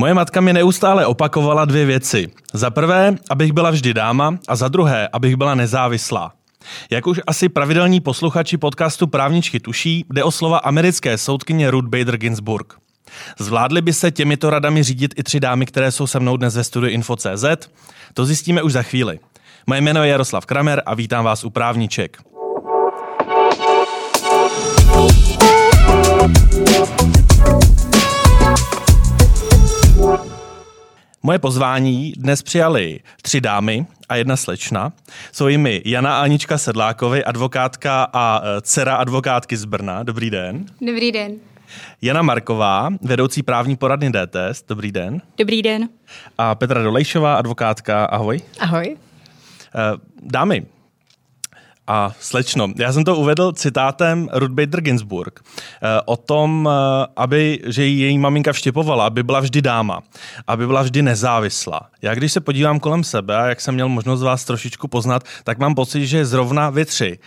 Moje matka mi neustále opakovala dvě věci. Za prvé, abych byla vždy dáma a za druhé, abych byla nezávislá. Jak už asi pravidelní posluchači podcastu Právničky tuší, jde o slova americké soudkyně Ruth Bader Ginsburg. Zvládly by se těmito radami řídit i tři dámy, které jsou se mnou dnes ve studiu Info.cz? To zjistíme už za chvíli. Moje jméno je Jaroslav Kramer a vítám vás u Právniček. Moje pozvání dnes přijali tři dámy a jedna slečna. Jsou jimi Jana Anička Sedlákovi, advokátka a e, dcera advokátky z Brna. Dobrý den. Dobrý den. Jana Marková, vedoucí právní poradny DTS. Dobrý den. Dobrý den. A Petra Dolejšová, advokátka. Ahoj. Ahoj. E, dámy, a slečno, já jsem to uvedl citátem Ruth Bader Ginsburg eh, o tom, eh, aby, že její maminka vštěpovala, aby byla vždy dáma, aby byla vždy nezávislá. Já když se podívám kolem sebe a jak jsem měl možnost vás trošičku poznat, tak mám pocit, že zrovna vy tři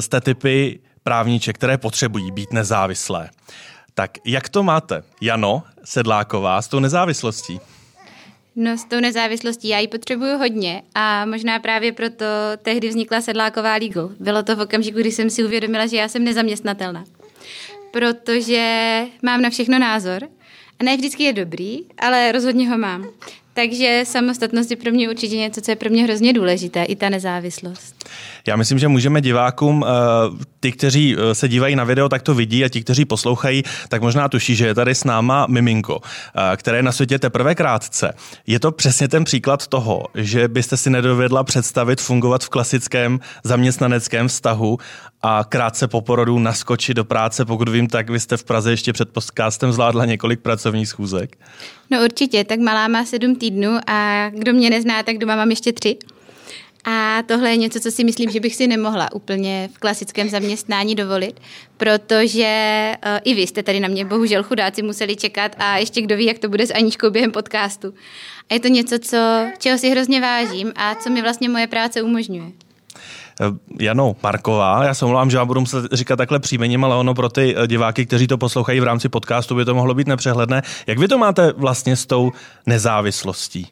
jste typy právníček, které potřebují být nezávislé. Tak jak to máte, Jano Sedláková, s tou nezávislostí? No s tou nezávislostí já ji potřebuju hodně a možná právě proto tehdy vznikla Sedláková Legal. Bylo to v okamžiku, kdy jsem si uvědomila, že já jsem nezaměstnatelná. Protože mám na všechno názor a ne vždycky je dobrý, ale rozhodně ho mám. Takže samostatnost je pro mě určitě něco, co je pro mě hrozně důležité, i ta nezávislost. Já myslím, že můžeme divákům, eh, ty, kteří eh, se dívají na video, tak to vidí a ti, kteří poslouchají, tak možná tuší, že je tady s náma miminko, eh, které je na světě teprve krátce. Je to přesně ten příklad toho, že byste si nedovedla představit fungovat v klasickém zaměstnaneckém vztahu a krátce po porodu naskočit do práce. Pokud vím, tak vy jste v Praze ještě před podcastem zvládla několik pracovních schůzek. No určitě, tak malá má sedm týdnů a kdo mě nezná, tak doma mám ještě tři. A tohle je něco, co si myslím, že bych si nemohla úplně v klasickém zaměstnání dovolit, protože uh, i vy jste tady na mě bohužel chudáci museli čekat a ještě kdo ví, jak to bude s Aničkou během podcastu. A je to něco, co, čeho si hrozně vážím a co mi vlastně moje práce umožňuje. Eh, Jano Parková, já se omlouvám, že vám budu muset říkat takhle příjmením, ale ono pro ty eh, diváky, kteří to poslouchají v rámci podcastu, by to mohlo být nepřehledné. Jak vy to máte vlastně s tou nezávislostí?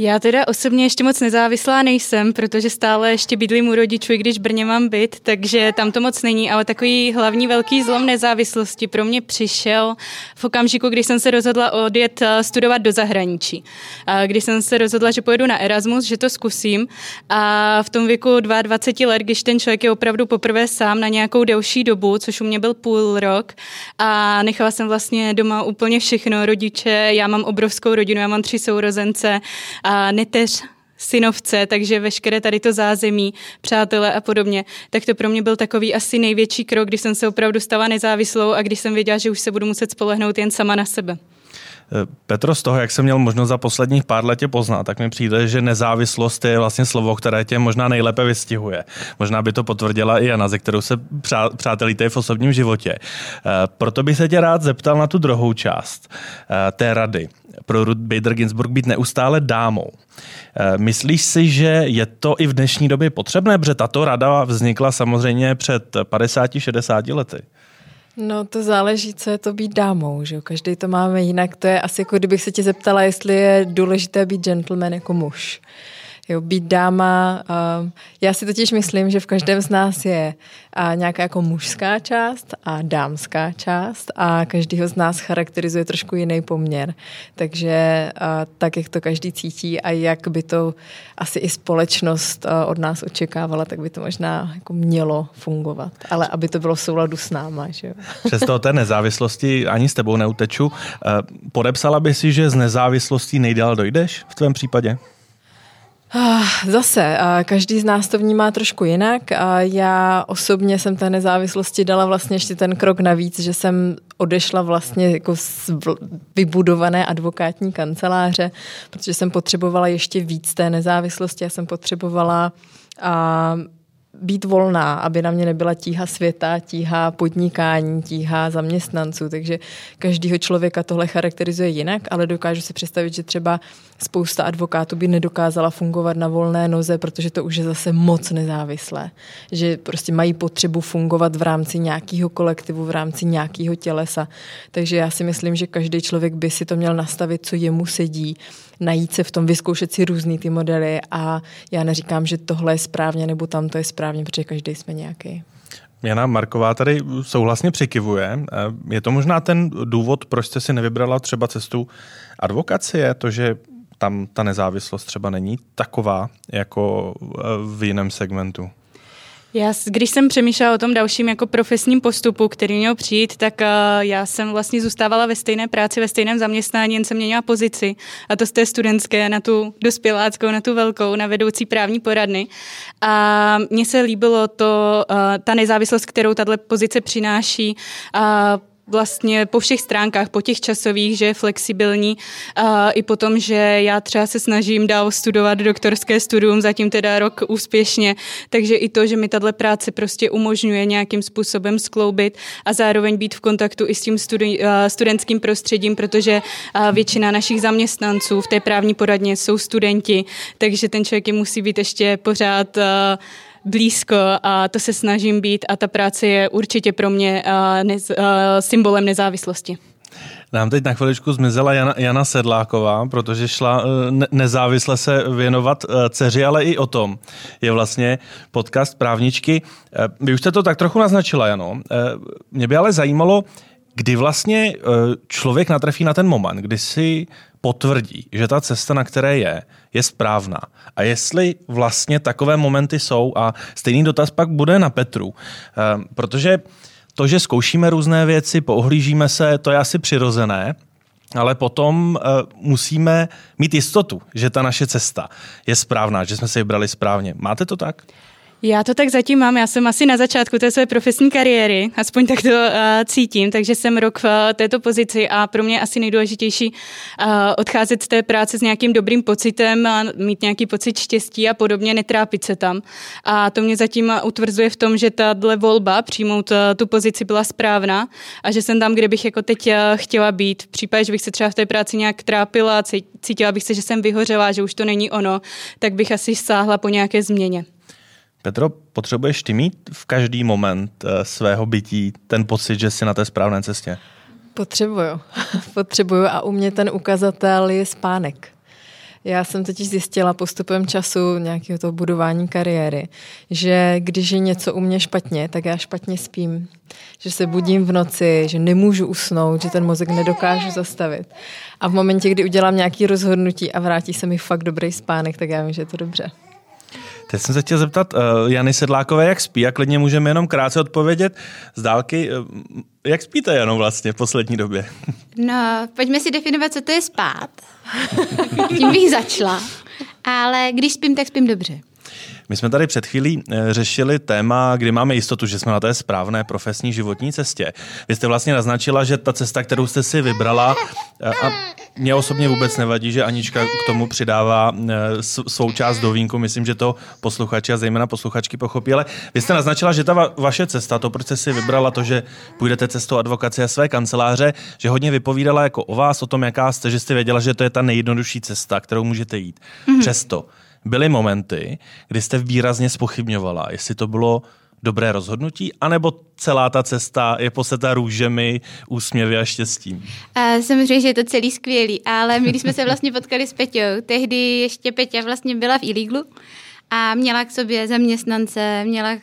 Já teda osobně ještě moc nezávislá nejsem, protože stále ještě bydlím u rodičů, i když v Brně mám byt, takže tam to moc není, ale takový hlavní velký zlom nezávislosti pro mě přišel v okamžiku, kdy jsem se rozhodla odjet eh, studovat do zahraničí. Když jsem se rozhodla, že pojedu na Erasmus, že to zkusím a v tom věku 22 let, když ten člověk je opravdu poprvé sám na nějakou delší dobu, což u mě byl půl rok a nechala jsem vlastně doma úplně všechno, rodiče, já mám obrovskou rodinu, já mám tři sourozence, a neteř synovce, takže veškeré tady to zázemí, přátelé a podobně, tak to pro mě byl takový asi největší krok, když jsem se opravdu stala nezávislou a když jsem věděla, že už se budu muset spolehnout jen sama na sebe. Eh, Petro, z toho, jak jsem měl možnost za posledních pár letě poznat, tak mi přijde, že nezávislost je vlastně slovo, které tě možná nejlépe vystihuje. Možná by to potvrdila i Jana, ze kterou se přátelíte v osobním životě. Eh, proto bych se tě rád zeptal na tu druhou část eh, té rady pro Ruth Bader Ginsburg být neustále dámou. Myslíš si, že je to i v dnešní době potřebné, protože tato rada vznikla samozřejmě před 50-60 lety? No to záleží, co je to být dámou, že jo? Každý to máme jinak. To je asi jako kdybych se tě zeptala, jestli je důležité být gentleman jako muž. Jo, být dáma, uh, já si totiž myslím, že v každém z nás je uh, nějaká jako mužská část a dámská část a každýho z nás charakterizuje trošku jiný poměr. Takže uh, tak, jak to každý cítí a jak by to asi i společnost uh, od nás očekávala, tak by to možná jako mělo fungovat. Ale aby to bylo v souladu s náma. Že? Přesto té nezávislosti ani s tebou neuteču. Uh, podepsala by si, že z nezávislostí nejdál dojdeš v tvém případě? Ah, zase, každý z nás to vnímá trošku jinak já osobně jsem té nezávislosti dala vlastně ještě ten krok navíc, že jsem odešla vlastně jako z vybudované advokátní kanceláře, protože jsem potřebovala ještě víc té nezávislosti, já jsem potřebovala být volná, aby na mě nebyla tíha světa, tíha podnikání, tíha zaměstnanců, takže každýho člověka tohle charakterizuje jinak, ale dokážu si představit, že třeba spousta advokátů by nedokázala fungovat na volné noze, protože to už je zase moc nezávislé. Že prostě mají potřebu fungovat v rámci nějakého kolektivu, v rámci nějakého tělesa. Takže já si myslím, že každý člověk by si to měl nastavit, co jemu sedí, najít se v tom, vyzkoušet si různý ty modely a já neříkám, že tohle je správně nebo tam to je správně, protože každý jsme nějaký. Jana Marková tady souhlasně přikivuje. Je to možná ten důvod, proč jste si nevybrala třeba cestu advokacie, to, že tam ta nezávislost třeba není taková jako v jiném segmentu? Já, když jsem přemýšlela o tom dalším jako profesním postupu, který měl přijít, tak uh, já jsem vlastně zůstávala ve stejné práci, ve stejném zaměstnání, jen jsem měla pozici. A to z té studentské na tu dospěláckou, na tu velkou, na vedoucí právní poradny. A mně se líbilo to, uh, ta nezávislost, kterou tato pozice přináší. Uh, vlastně po všech stránkách, po těch časových, že je flexibilní a i potom, že já třeba se snažím dál studovat doktorské studium, zatím teda rok úspěšně, takže i to, že mi tahle práce prostě umožňuje nějakým způsobem skloubit a zároveň být v kontaktu i s tím studentským prostředím, protože většina našich zaměstnanců v té právní poradně jsou studenti, takže ten člověk je musí být ještě pořád blízko a to se snažím být a ta práce je určitě pro mě nez, symbolem nezávislosti. Nám teď na chviličku zmizela Jana, Jana Sedláková, protože šla e, ne, nezávisle se věnovat dceři, ale i o tom je vlastně podcast právničky. Vy už jste to tak trochu naznačila, Jano. Mě by ale zajímalo, kdy vlastně člověk natrefí na ten moment, kdy si potvrdí, že ta cesta, na které je, je správná. A jestli vlastně takové momenty jsou a stejný dotaz pak bude na Petru. Ehm, protože to, že zkoušíme různé věci, poohlížíme se, to je asi přirozené, ale potom uh, musíme mít jistotu, že ta naše cesta je správná, že jsme se vybrali správně. Máte to tak? Já to tak zatím mám, já jsem asi na začátku té své profesní kariéry, aspoň tak to uh, cítím, takže jsem rok v uh, této pozici a pro mě asi nejdůležitější uh, odcházet z té práce s nějakým dobrým pocitem a mít nějaký pocit štěstí a podobně, netrápit se tam. A to mě zatím utvrzuje v tom, že tahle volba přijmout uh, tu pozici byla správná a že jsem tam, kde bych jako teď uh, chtěla být. V případě, že bych se třeba v té práci nějak trápila, cítila bych se, že jsem vyhořela, že už to není ono, tak bych asi sáhla po nějaké změně. Petro, potřebuješ ty mít v každý moment uh, svého bytí ten pocit, že jsi na té správné cestě? Potřebuju. Potřebuju a u mě ten ukazatel je spánek. Já jsem totiž zjistila postupem času nějakého toho budování kariéry, že když je něco u mě špatně, tak já špatně spím. Že se budím v noci, že nemůžu usnout, že ten mozek nedokážu zastavit. A v momentě, kdy udělám nějaké rozhodnutí a vrátí se mi fakt dobrý spánek, tak já vím, že je to dobře. Teď jsem se chtěl zeptat uh, Jany Sedlákové, jak spí a klidně můžeme jenom krátce odpovědět z dálky. Uh, jak spíte jenom vlastně v poslední době? No, pojďme si definovat, co to je spát. Tím bych začala. Ale když spím, tak spím dobře. My jsme tady před chvílí eh, řešili téma, kdy máme jistotu, že jsme na té správné profesní životní cestě. Vy jste vlastně naznačila, že ta cesta, kterou jste si vybrala, eh, a mě osobně vůbec nevadí, že Anička k tomu přidává eh, svou část do vínku. Myslím, že to posluchači a zejména posluchačky pochopí. Ale vy jste naznačila, že ta va- vaše cesta, to, proč jste si vybrala to, že půjdete cestou advokace své kanceláře, že hodně vypovídala jako o vás, o tom, jaká jste, že jste věděla, že to je ta nejjednodušší cesta, kterou můžete jít. Mm-hmm. Přesto byly momenty, kdy jste výrazně spochybňovala, jestli to bylo dobré rozhodnutí, anebo celá ta cesta je poseta růžemi, úsměvy a štěstím? A samozřejmě, že je to celý skvělý, ale my, když jsme se vlastně potkali s Peťou, tehdy ještě Peťa vlastně byla v Ilíglu a měla k sobě zaměstnance, měla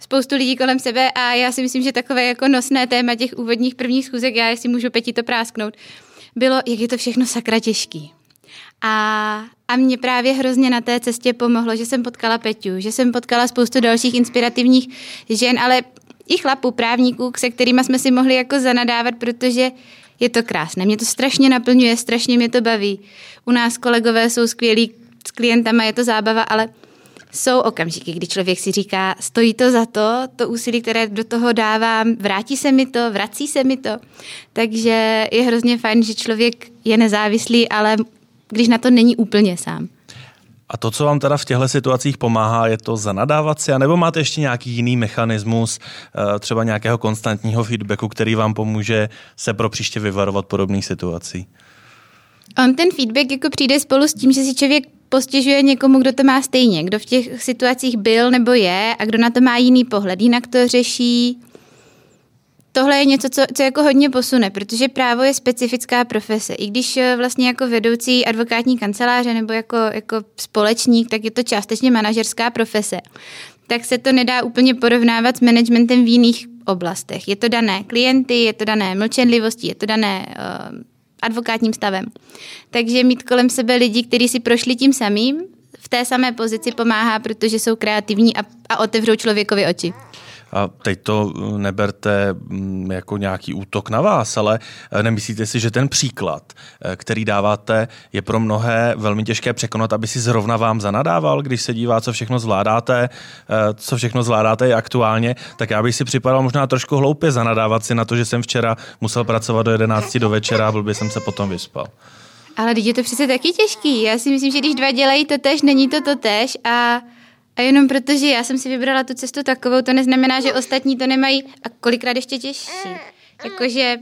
spoustu lidí kolem sebe a já si myslím, že takové jako nosné téma těch úvodních prvních schůzek, já jestli můžu Peti to prásknout, bylo, jak je to všechno sakra těžký. A, a mě právě hrozně na té cestě pomohlo, že jsem potkala Peťu, že jsem potkala spoustu dalších inspirativních žen, ale i chlapů, právníků, se kterými jsme si mohli jako zanadávat, protože je to krásné. Mě to strašně naplňuje, strašně mě to baví. U nás kolegové jsou skvělí s klientama, je to zábava, ale jsou okamžiky, kdy člověk si říká, stojí to za to, to úsilí, které do toho dávám, vrátí se mi to, vrací se mi to. Takže je hrozně fajn, že člověk je nezávislý, ale když na to není úplně sám. A to, co vám teda v těchto situacích pomáhá, je to zanadávat si, anebo máte ještě nějaký jiný mechanismus, eh, třeba nějakého konstantního feedbacku, který vám pomůže se pro příště vyvarovat podobných situací? On ten feedback jako přijde spolu s tím, že si člověk postěžuje někomu, kdo to má stejně, kdo v těch situacích byl nebo je a kdo na to má jiný pohled, jinak to řeší. Tohle je něco, co, co jako hodně posune, protože právo je specifická profese. I když eh, vlastně jako vedoucí advokátní kanceláře nebo jako, jako společník, tak je to částečně manažerská profese. Tak se to nedá úplně porovnávat s managementem v jiných oblastech. Je to dané klienty, je to dané mlčenlivostí, je to dané uh, advokátním stavem. Takže mít kolem sebe lidi, kteří si prošli tím samým, v té samé pozici pomáhá, protože jsou kreativní a, a otevřou člověkovi oči. A teď to neberte mm, jako nějaký útok na vás, ale eh, nemyslíte si, že ten příklad, eh, který dáváte, je pro mnohé velmi těžké překonat, aby si zrovna vám zanadával, když se dívá, co všechno zvládáte, eh, co všechno zvládáte i aktuálně, tak já bych si připadal možná trošku hloupě zanadávat si na to, že jsem včera musel pracovat do 11 do večera a blbě jsem se potom vyspal. Ale teď je to přece taky těžký. Já si myslím, že když dva dělají to tež, není to to tež a a jenom protože já jsem si vybrala tu cestu takovou, to neznamená, že ostatní to nemají a kolikrát ještě těžší. Jakože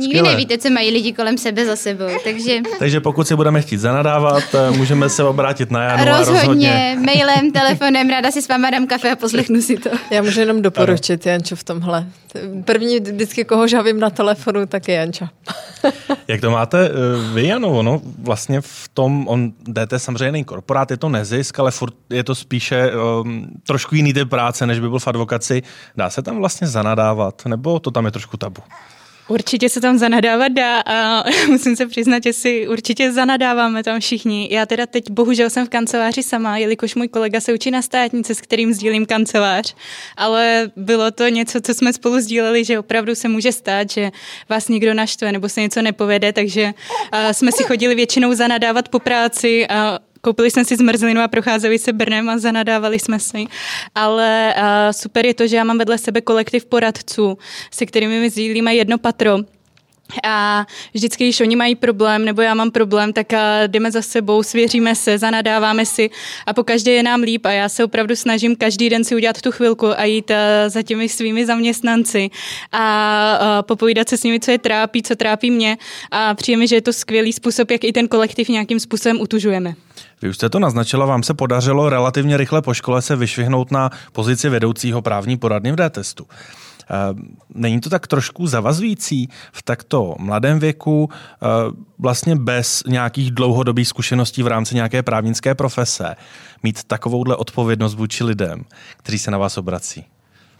Nikdy Skvěle. nevíte, co mají lidi kolem sebe za sebou, takže... Takže pokud si budeme chtít zanadávat, eh, můžeme se obrátit na Janu rozhodně, a rozhodně... mailem, telefonem, ráda si s váma dám kafe a poslechnu si to. Já můžu jenom doporučit Janču v tomhle. První vždycky, koho žavím na telefonu, tak je Janča. Jak to máte eh, vy, Jano? Ono vlastně v tom, on jdete samozřejmě jiný korporát, je to nezisk, ale furt je to spíše um, trošku jiný typ práce, než by byl v advokaci. Dá se tam vlastně zanadávat, nebo to tam je trošku tabu? Určitě se tam zanadávat dá a musím se přiznat, že si určitě zanadáváme tam všichni. Já teda teď bohužel jsem v kanceláři sama, jelikož můj kolega se učí na státnice, s kterým sdílím kancelář, ale bylo to něco, co jsme spolu sdíleli, že opravdu se může stát, že vás někdo naštve nebo se něco nepovede, takže jsme si chodili většinou zanadávat po práci a Koupili jsme si zmrzlinu a procházeli se Brnem a zanadávali jsme si. Ale uh, super je to, že já mám vedle sebe kolektiv poradců, se kterými my sdílíme jedno patro a vždycky, když oni mají problém, nebo já mám problém, tak jdeme za sebou, svěříme se, zanadáváme si a po každé je nám líp a já se opravdu snažím každý den si udělat tu chvilku a jít za těmi svými zaměstnanci a popovídat se s nimi, co je trápí, co trápí mě a přijeme, že je to skvělý způsob, jak i ten kolektiv nějakým způsobem utužujeme. Vy už jste to naznačila, vám se podařilo relativně rychle po škole se vyšvihnout na pozici vedoucího právní poradny v D-testu. Eh, není to tak trošku zavazující v takto mladém věku, eh, vlastně bez nějakých dlouhodobých zkušeností v rámci nějaké právnické profese, mít takovouhle odpovědnost vůči lidem, kteří se na vás obrací?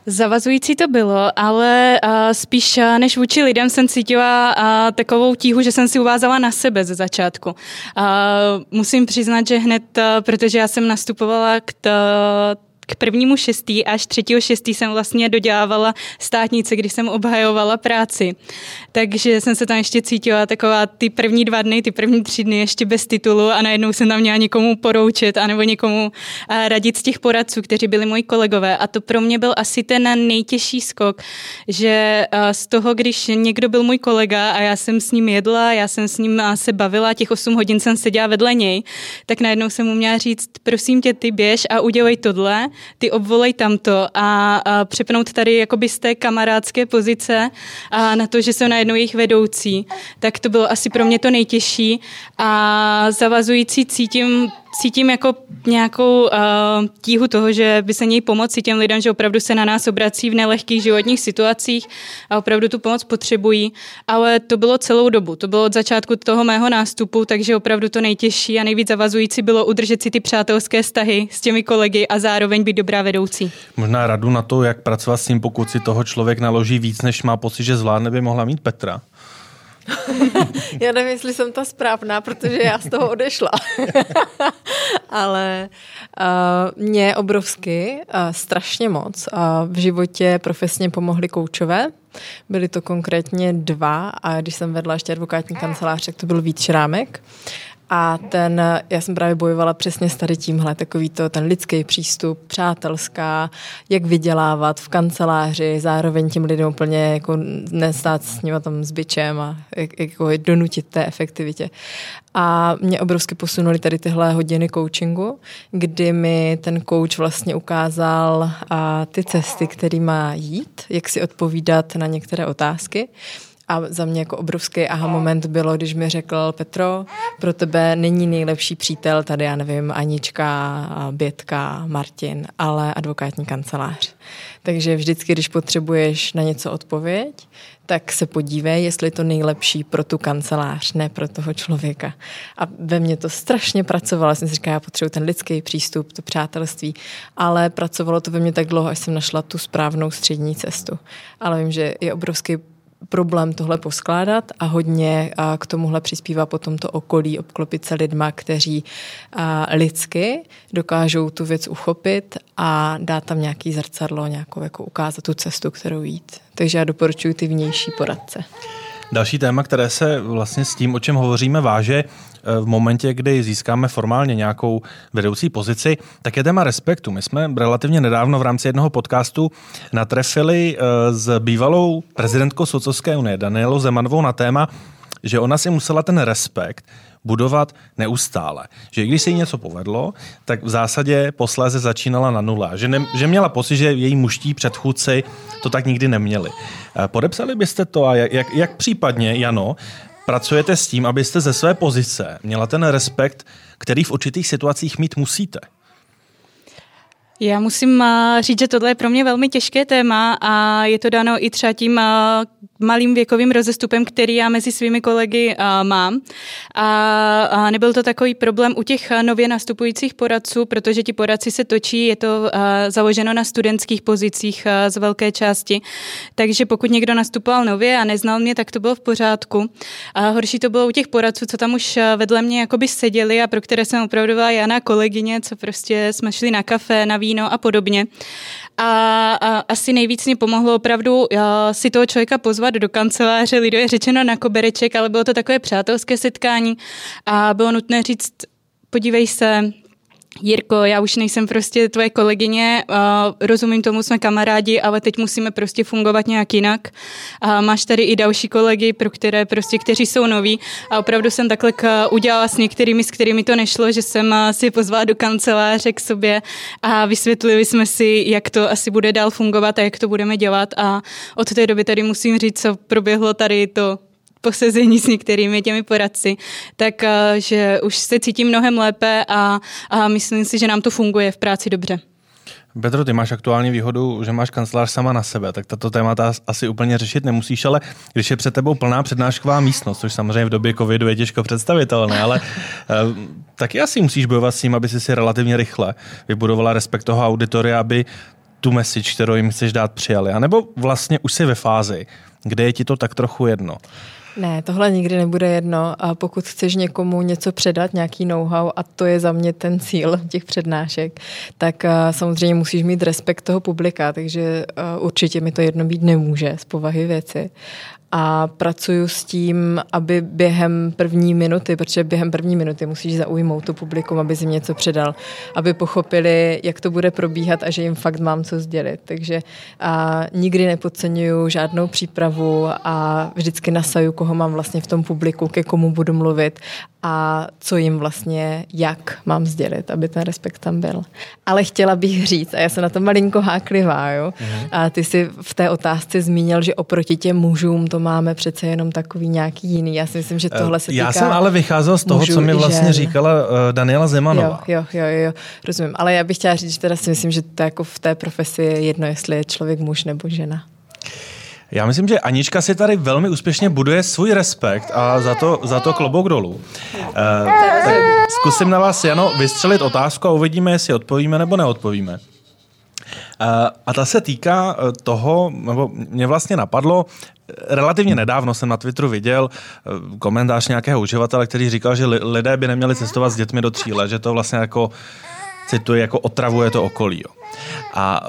Zavazující to bylo, ale spíš než vůči lidem jsem cítila takovou tíhu, že jsem si uvázala na sebe ze začátku. Musím přiznat, že hned, protože já jsem nastupovala k t, k prvnímu šestý až třetího šestý jsem vlastně dodělávala státnice, když jsem obhajovala práci. Takže jsem se tam ještě cítila taková ty první dva dny, ty první tři dny ještě bez titulu a najednou jsem tam měla někomu poroučet anebo někomu radit z těch poradců, kteří byli moji kolegové. A to pro mě byl asi ten nejtěžší skok, že z toho, když někdo byl můj kolega a já jsem s ním jedla, já jsem s ním se bavila, těch 8 hodin jsem seděla vedle něj, tak najednou jsem mu měla říct, prosím tě, ty běž a udělej tohle ty obvolej tamto a, a přepnout tady jakoby z té kamarádské pozice a na to, že jsem najednou jejich vedoucí, tak to bylo asi pro mě to nejtěžší a zavazující cítím cítím jako nějakou uh, tíhu toho, že by se něj pomoci těm lidem, že opravdu se na nás obrací v nelehkých životních situacích a opravdu tu pomoc potřebují, ale to bylo celou dobu, to bylo od začátku toho mého nástupu, takže opravdu to nejtěžší a nejvíc zavazující bylo udržet si ty přátelské vztahy s těmi kolegy a zároveň být dobrá vedoucí. Možná radu na to, jak pracovat s tím, pokud si toho člověk naloží víc, než má pocit, že zvládne, by mohla mít Petra. já nevím, jestli jsem ta správná, protože já z toho odešla. Ale uh, mě obrovsky, uh, strašně moc uh, v životě profesně pomohli koučové. Byly to konkrétně dva a když jsem vedla ještě advokátní kancelář, tak to byl Vít Šrámek A ten, já jsem právě bojovala přesně s tady tímhle, takový to, ten lidský přístup, přátelská, jak vydělávat v kanceláři, zároveň tím lidem úplně jako nestát s nimi tam s byčem a jak, jako donutit té efektivitě. A mě obrovsky posunuli tady tyhle hodiny coachingu, kdy mi ten coach vlastně ukázal a, ty cesty, který má jít, jak si odpovídat na některé otázky. A za mě jako obrovský aha moment bylo, když mi řekl Petro, pro tebe není nejlepší přítel tady, já nevím, Anička, Bětka, Martin, ale advokátní kancelář. Takže vždycky, když potřebuješ na něco odpověď, tak se podívej, jestli je to nejlepší pro tu kancelář, ne pro toho člověka. A ve mně to strašně pracovalo. Jsem si říkala, já potřebuji ten lidský přístup, to přátelství, ale pracovalo to ve mně tak dlouho, až jsem našla tu správnou střední cestu. Ale vím, že je obrovský problém tohle poskládat a hodně k tomuhle přispívá potom to okolí, obklopit se lidma, kteří lidsky dokážou tu věc uchopit a dát tam nějaký zrcadlo, nějakou jako ukázat tu cestu, kterou jít. Takže já doporučuji ty vnější poradce. Další téma, které se vlastně s tím, o čem hovoříme, váže v momentě, kdy získáme formálně nějakou vedoucí pozici, tak je téma respektu. My jsme relativně nedávno v rámci jednoho podcastu natrefili eh, s bývalou prezidentkou Socovské unie Danielou Zemanovou na téma, že ona si musela ten respekt budovat neustále. Že když se jí něco povedlo, tak v zásadě posléze začínala na nule. Že, ne, že měla pocit, že její muští předchůdci to tak nikdy neměli. Eh, podepsali byste to a jak, jak, jak případně, Jano, pracujete s tím, abyste ze své pozice měla ten respekt, který v určitých situacích mít musíte? Já musím eh, říct, že tohle je pro mě velmi těžké téma a je to dáno i třeba tím eh, malým věkovým rozestupem, který já mezi svými kolegy uh, mám. A, a nebyl to takový problém u těch nově nastupujících poradců, protože ti poradci se točí, je to uh, založeno na studentských pozicích uh, z velké části. Takže pokud někdo nastupoval nově a neznal mě, tak to bylo v pořádku. A horší to bylo u těch poradců, co tam už vedle mě jakoby seděli a pro které jsem opravdu byla Jana kolegyně, co prostě jsme šli na kafe, na víno a podobně. A, a asi nejvíc mě pomohlo opravdu si toho člověka pozvat do kanceláře, lidově řečeno na kobereček, ale bylo to takové přátelské setkání a bylo nutné říct, podívej se, Jirko, já už nejsem prostě tvoje kolegyně, rozumím tomu, jsme kamarádi, ale teď musíme prostě fungovat nějak jinak. A máš tady i další kolegy, pro které prostě, kteří jsou noví a opravdu jsem takhle udělala s některými, s kterými to nešlo, že jsem si pozvala do kanceláře k sobě a vysvětlili jsme si, jak to asi bude dál fungovat a jak to budeme dělat a od té doby tady musím říct, co proběhlo tady to posezení s některými těmi poradci, tak eh, že už se cítím mnohem lépe a, a myslím si, že nám to funguje v práci dobře. Petro, ty máš aktuální výhodu, že máš kancelář sama na sebe, tak tato témata asi úplně řešit nemusíš, ale když je před tebou plná přednášková místnost, což samozřejmě v době covidu je těžko představitelné, ale eh, taky asi musíš bojovat s tím, aby si si relativně rychle vybudovala respekt toho auditoria, aby tu message, kterou jim chceš dát, přijali. A nebo vlastně už si ve fázi, kde je ti to tak trochu jedno. Ne, tohle nikdy nebude jedno. A pokud chceš někomu něco předat, nějaký know-how a to je za mě ten cíl těch přednášek, tak uh, samozřejmě musíš mít respekt toho publika, takže uh, určitě mi to jedno být nemůže z povahy věci a pracuju s tím, aby během první minuty, protože během první minuty musíš zaujmout to publikum, aby si něco předal, aby pochopili, jak to bude probíhat a že jim fakt mám co sdělit. Takže a nikdy nepodceňuju žádnou přípravu a vždycky nasaju, koho mám vlastně v tom publiku, ke komu budu mluvit a co jim vlastně, jak mám sdělit, aby ten respekt tam byl. Ale chtěla bych říct, a já jsem na to malinko háklivá, jo, mm. a ty si v té otázce zmínil, že oproti těm mužům to máme přece jenom takový nějaký jiný. Já si myslím, že tohle se týká Já jsem ale vycházel z toho, co mi vlastně žen. říkala uh, Daniela Zemanová. Jo, jo, jo, jo, rozumím. Ale já bych chtěla říct, že teda si myslím, že to jako v té profesi je jedno, jestli je člověk muž nebo žena. Já myslím, že Anička si tady velmi úspěšně buduje svůj respekt a za to, za to klobouk dolů. Tak zkusím na vás, Jano, vystřelit otázku a uvidíme, jestli odpovíme nebo neodpovíme. Uh, a ta se týká toho, nebo mě vlastně napadlo, relativně nedávno jsem na Twitteru viděl komentář nějakého uživatele, který říkal, že lidé by neměli cestovat s dětmi do tří let, že to vlastně jako, cituji, jako otravuje to okolí. A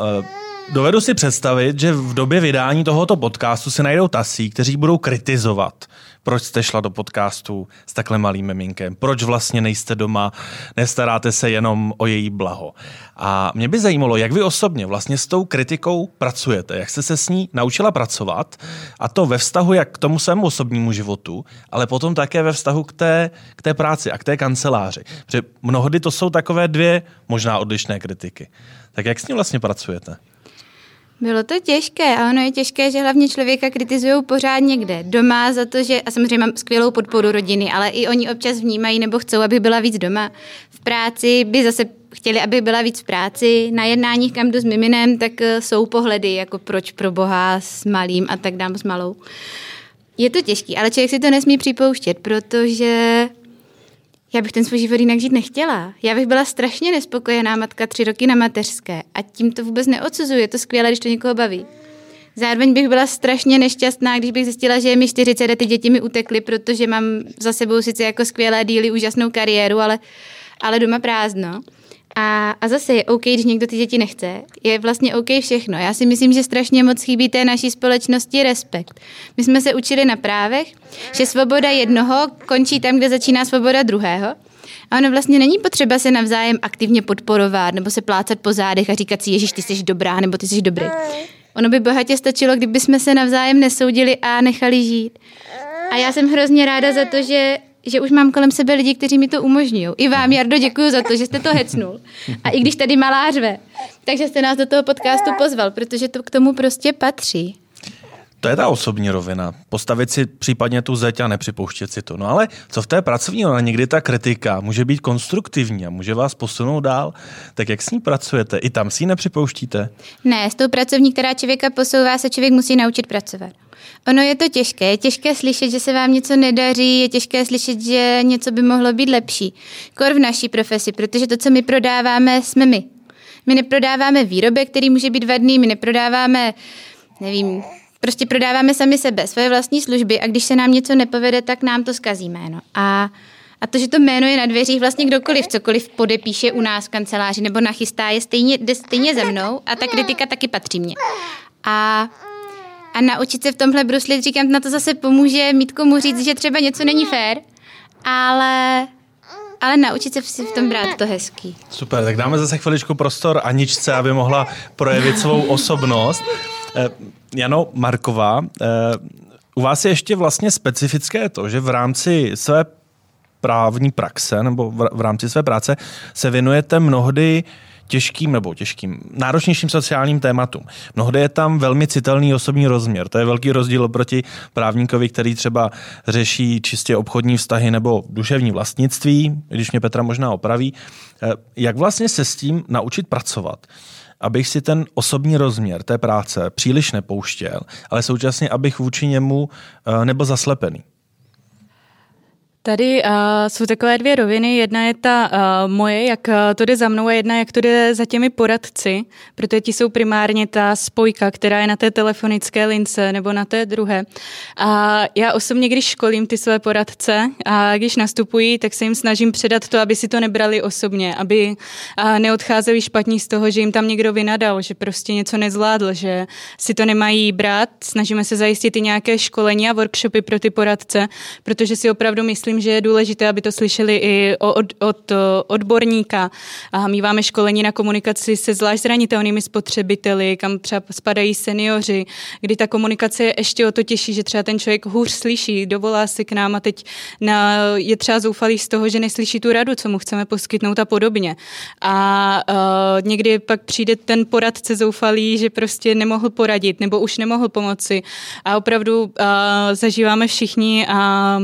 dovedu si představit, že v době vydání tohoto podcastu se najdou tasí, kteří budou kritizovat proč jste šla do podcastu s takhle malým miminkem, proč vlastně nejste doma, nestaráte se jenom o její blaho. A mě by zajímalo, jak vy osobně vlastně s tou kritikou pracujete, jak jste se s ní naučila pracovat a to ve vztahu jak k tomu svému osobnímu životu, ale potom také ve vztahu k té, k té práci a k té kanceláři. Protože mnohdy to jsou takové dvě možná odlišné kritiky. Tak jak s ní vlastně pracujete? Bylo to těžké a ono je těžké, že hlavně člověka kritizují pořád někde. Doma za to, že, a samozřejmě mám skvělou podporu rodiny, ale i oni občas vnímají nebo chcou, aby byla víc doma. V práci by zase chtěli, aby byla víc v práci. Na jednáních, kam jdu s miminem, tak eh, jsou pohledy, jako proč pro boha s malým a tak dám s malou. Je to těžké, ale člověk si to nesmí připouštět, protože já bych ten svůj život jinak žít nechtěla. Já bych byla strašně nespokojená matka tři roky na mateřské a tím to vůbec neodsuzuju. Je to skvělé, když to někoho baví. Zároveň bych byla strašně nešťastná, když bych zjistila, že mi 40 a ty děti mi utekly, protože mám za sebou sice jako skvělé díly, úžasnou kariéru, ale, ale doma prázdno. A, a zase je OK, když někdo ty děti nechce. Je vlastně OK všechno. Já si myslím, že strašně moc chybí té naší společnosti respekt. My jsme se učili na právech, že svoboda jednoho končí tam, kde začíná svoboda druhého. A ono vlastně není potřeba se navzájem aktivně podporovat nebo se plácat po zádech a říkat si, Ježíš, ty jsi dobrá nebo ty jsi dobrý. Ono by bohatě stačilo, kdyby jsme se navzájem nesoudili a nechali žít. A já jsem hrozně ráda za to, že že už mám kolem sebe lidi, kteří mi to umožňují. I vám, Jardo, děkuji za to, že jste to hecnul. A i když tady malá řve, takže jste nás do toho podcastu pozval, protože to k tomu prostě patří. To je ta osobní rovina. Postavit si případně tu zeď a nepřipouštět si to. No ale co v té pracovní, ona někdy ta kritika může být konstruktivní a může vás posunout dál. Tak jak s ní pracujete? I tam si ji nepřipouštíte? Ne, s tou pracovní, která člověka posouvá, se člověk musí naučit pracovat. Ono je to těžké. Je těžké slyšet, že se vám něco nedaří, je těžké slyšet, že něco by mohlo být lepší. Kor v naší profesi, protože to, co my prodáváme, jsme my. My neprodáváme výrobek, který může být vadný, my neprodáváme, nevím, prostě prodáváme sami sebe, svoje vlastní služby a když se nám něco nepovede, tak nám to zkazí jméno. A a to, že to jméno je na dveřích, vlastně kdokoliv, cokoliv podepíše u nás v kanceláři nebo nachystá, je stejně, jde stejně ze mnou a ta kritika taky patří mě. A a naučit se v tomhle bruslit, říkám, na to zase pomůže mít komu říct, že třeba něco není fér, ale ale naučit se v tom brát to hezký. Super, tak dáme zase chviličku prostor Aničce, aby mohla projevit svou osobnost. Eh, Jano Marková, eh, u vás je ještě vlastně specifické to, že v rámci své právní praxe nebo v rámci své práce se věnujete mnohdy těžkým nebo těžkým, náročnějším sociálním tématům. Mnohdy je tam velmi citelný osobní rozměr. To je velký rozdíl oproti právníkovi, který třeba řeší čistě obchodní vztahy nebo duševní vlastnictví, když mě Petra možná opraví. Eh, jak vlastně se s tím naučit pracovat? abych si ten osobní rozměr té práce příliš nepouštěl, ale současně, abych vůči němu eh, nebyl zaslepený. Tady uh, jsou takové dvě roviny. Jedna je ta uh, moje, jak uh, to jde za mnou, a jedna, jak to jde za těmi poradci, protože ti jsou primárně ta spojka, která je na té telefonické lince nebo na té druhé. A já osobně, když školím ty své poradce a když nastupují, tak se jim snažím předat to, aby si to nebrali osobně, aby uh, neodcházeli špatní z toho, že jim tam někdo vynadal, že prostě něco nezvládl, že si to nemají brát. Snažíme se zajistit i nějaké školení a workshopy pro ty poradce, protože si opravdu myslím, myslím, že je důležité, aby to slyšeli i od, od odborníka. A míváme školení na komunikaci se zvlášť zranitelnými spotřebiteli, kam třeba spadají seniori, kdy ta komunikace je ještě o to těžší, že třeba ten člověk hůř slyší, dovolá si k nám a teď na, je třeba zoufalý z toho, že neslyší tu radu, co mu chceme poskytnout a podobně. A uh, někdy pak přijde ten poradce zoufalý, že prostě nemohl poradit nebo už nemohl pomoci. A opravdu uh, zažíváme všichni a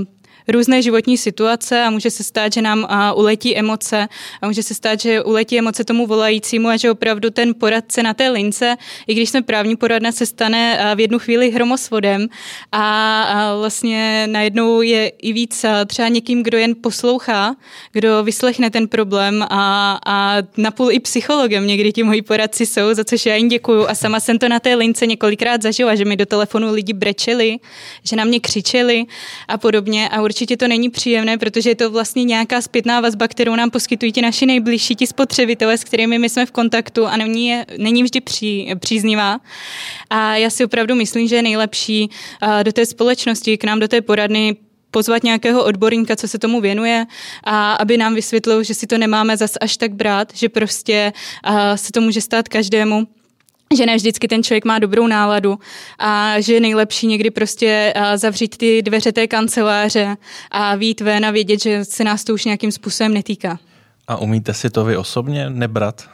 různé životní situace a může se stát, že nám uletí emoce. A může se stát, že uletí emoce tomu volajícímu a že opravdu ten poradce na té lince, i když jsme právní poradna, se stane v jednu chvíli hromosvodem. A vlastně najednou je i víc třeba někým, kdo jen poslouchá, kdo vyslechne ten problém a, a napůl i psychologem. Někdy ti moji poradci jsou, za což já jim děkuju. A sama jsem to na té lince několikrát zažila, že mi do telefonu lidi brečeli, že na mě křičeli a podobně. A určitě určitě to není příjemné, protože je to vlastně nějaká zpětná vazba, kterou nám poskytují ti naši nejbližší, ti spotřebitelé, s kterými my jsme v kontaktu a není, je, není vždy pří, příznivá. A já si opravdu myslím, že je nejlepší do té společnosti, k nám do té poradny pozvat nějakého odborníka, co se tomu věnuje a aby nám vysvětlil, že si to nemáme zas až tak brát, že prostě se to může stát každému že ne vždycky ten člověk má dobrou náladu a že je nejlepší někdy prostě zavřít ty dveře té kanceláře a vít ven a vědět, že se nás to už nějakým způsobem netýká. A umíte si to vy osobně nebrat?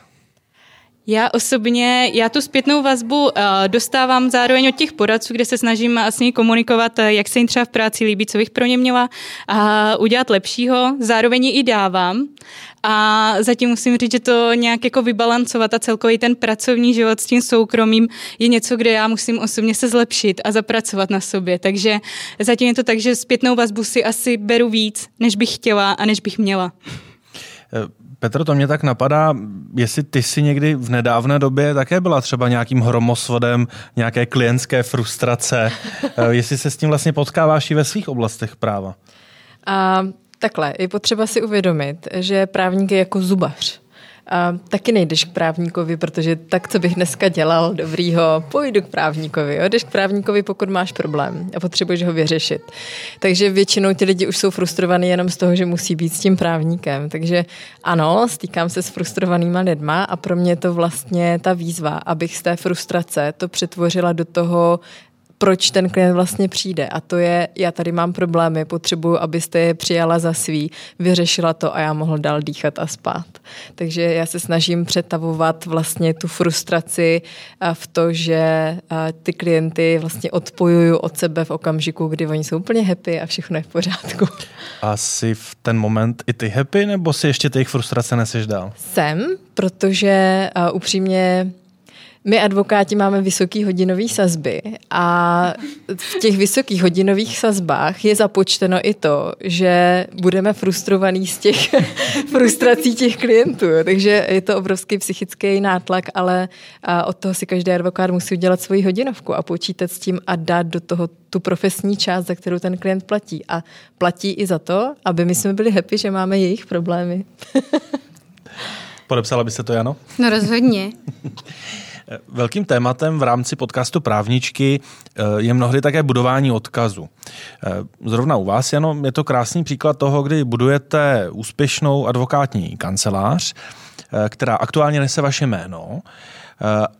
Já osobně, já tu zpětnou vazbu uh, dostávám zároveň od těch poradců, kde se snažím ní komunikovat, uh, jak se jim třeba v práci líbí, co bych pro ně měla uh, udělat lepšího. Zároveň i dávám. A zatím musím říct, že to nějak jako vybalancovat a celkový ten pracovní život s tím soukromým je něco, kde já musím osobně se zlepšit a zapracovat na sobě. Takže zatím je to tak, že zpětnou vazbu si asi beru víc, než bych chtěla a než bych měla. Petro, to mě tak napadá, jestli ty si někdy v nedávné době také byla třeba nějakým hromosvodem nějaké klientské frustrace, eh, jestli se s tím vlastně potkáváš i ve svých oblastech práva. A takhle, je potřeba si uvědomit, že právník je jako zubař. A taky nejdeš k právníkovi, protože tak, co bych dneska dělal dobrýho, pojdu k právníkovi. Jo? Jdeš k právníkovi, pokud máš problém a potřebuješ ho vyřešit. Takže většinou ti lidi už jsou frustrovaní jenom z toho, že musí být s tím právníkem. Takže ano, stýkám se s frustrovanýma lidma a pro mě to vlastně ta výzva, abych z té frustrace to přetvořila do toho proč ten klient vlastně přijde. A to je, já tady mám problémy, potřebuju, abyste je přijala za svý, vyřešila to a já mohl dál dýchat a spát. Takže já se snažím přetavovat vlastně tu frustraci v to, že ty klienty vlastně odpojuju od sebe v okamžiku, kdy oni jsou úplně happy a všechno je v pořádku. Asi v ten moment i ty happy, nebo si ještě těch frustrace neseš dál? Jsem, protože upřímně my advokáti máme vysoký hodinový sazby a v těch vysokých hodinových sazbách je započteno i to, že budeme frustrovaní z těch frustrací těch klientů. Takže je to obrovský psychický nátlak, ale od toho si každý advokát musí udělat svoji hodinovku a počítat s tím a dát do toho tu profesní část, za kterou ten klient platí. A platí i za to, aby my jsme byli happy, že máme jejich problémy. Podepsala byste to, Jano? No rozhodně. Velkým tématem v rámci podcastu Právničky eh, je mnohdy také budování odkazu. Eh, zrovna u vás, Jano, je to krásný příklad toho, kdy budujete úspěšnou advokátní kancelář, eh, která aktuálně nese vaše jméno,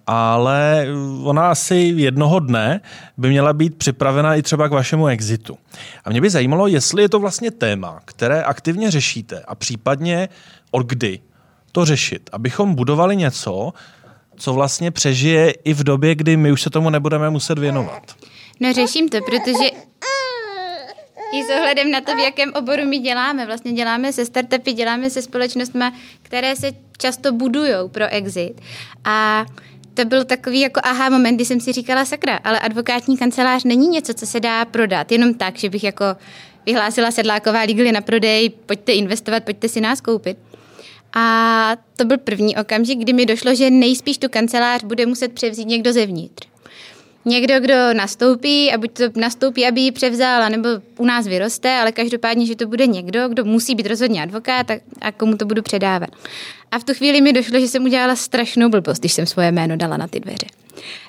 ale ona asi jednoho dne by měla být připravena i třeba k vašemu exitu. A mě by zajímalo, jestli je to vlastně téma, které aktivně řešíte a případně od kdy to řešit, abychom budovali něco, co vlastně přežije i v době, kdy my už se tomu nebudeme muset věnovat. No řeším to, protože i s ohledem na to, v jakém oboru my děláme. Vlastně děláme se startupy, děláme se společnostmi, které se často budují pro exit. A to byl takový jako aha moment, kdy jsem si říkala, sakra, ale advokátní kancelář není něco, co se dá prodat, jenom tak, že bych jako vyhlásila sedláková lígly na prodej, pojďte investovat, pojďte si nás koupit. A to byl první okamžik, kdy mi došlo, že nejspíš tu kancelář bude muset převzít někdo zevnitř. Někdo, kdo nastoupí a buď to nastoupí, aby ji převzal, nebo u nás vyroste, ale každopádně, že to bude někdo, kdo musí být rozhodně advokát a, a komu to budu předávat. A v tu chvíli mi došlo, že jsem udělala strašnou blbost, když jsem svoje jméno dala na ty dveře.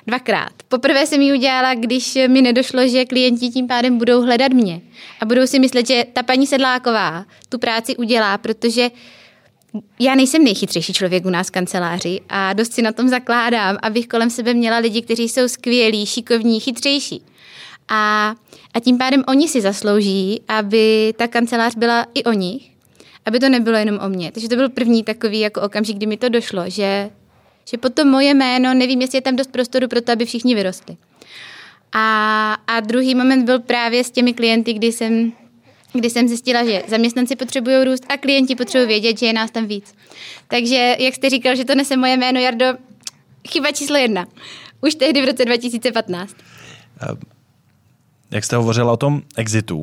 Dvakrát. Poprvé jsem ji udělala, když mi nedošlo, že klienti tím pádem budou hledat mě a budou si myslet, že ta paní Sedláková tu práci udělá, protože já nejsem nejchytřejší člověk u nás v kanceláři a dost si na tom zakládám, abych kolem sebe měla lidi, kteří jsou skvělí, šikovní, chytřejší. A, a tím pádem oni si zaslouží, aby ta kancelář byla i o nich, aby to nebylo jenom o mně. Takže to byl první takový jako okamžik, kdy mi to došlo, že, že potom moje jméno, nevím, jestli je tam dost prostoru pro to, aby všichni vyrostli. A, a druhý moment byl právě s těmi klienty, kdy jsem kdy jsem zjistila, že zaměstnanci potřebují růst a klienti potřebují vědět, že je nás tam víc. Takže, jak jste říkal, že to nese moje jméno, Jardo, chyba číslo jedna. Už tehdy v roce 2015. Ehm, jak jste hovořila o tom exitu,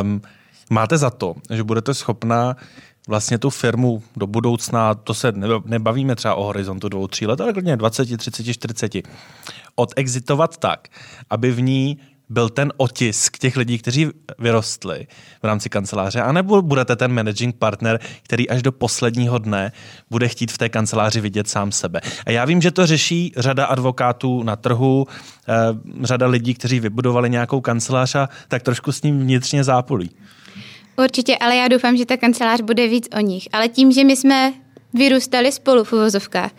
um, máte za to, že budete schopná vlastně tu firmu do budoucna, to se nebavíme třeba o horizontu dvou, tří let, ale klidně 20, 30, 40, odexitovat tak, aby v ní byl ten otisk těch lidí, kteří vyrostli v rámci kanceláře, anebo budete ten managing partner, který až do posledního dne bude chtít v té kanceláři vidět sám sebe. A já vím, že to řeší řada advokátů na trhu, eh, řada lidí, kteří vybudovali nějakou kancelář a tak trošku s ním vnitřně zápolí. Určitě, ale já doufám, že ta kancelář bude víc o nich. Ale tím, že my jsme vyrůstali spolu v uvozovkách,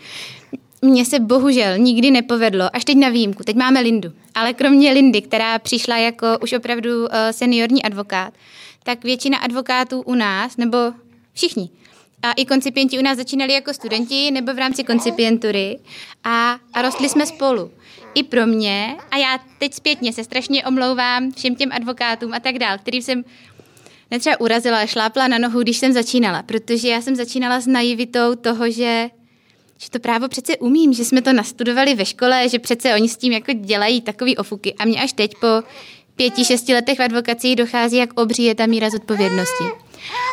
mně se bohužel nikdy nepovedlo, až teď na výjimku, teď máme Lindu, ale kromě Lindy, která přišla jako už opravdu uh, seniorní advokát, tak většina advokátů u nás, nebo všichni, a i koncipienti u nás začínali jako studenti nebo v rámci koncipientury a, a rostli jsme spolu. I pro mě, a já teď zpětně se strašně omlouvám všem těm advokátům a tak dál, kterým jsem netřeba urazila, šlápla na nohu, když jsem začínala, protože já jsem začínala s naivitou toho, že že to právo přece umím, že jsme to nastudovali ve škole, že přece oni s tím jako dělají takový ofuky. A mě až teď po pěti, šesti letech v advokaci dochází, jak obří je ta míra zodpovědnosti.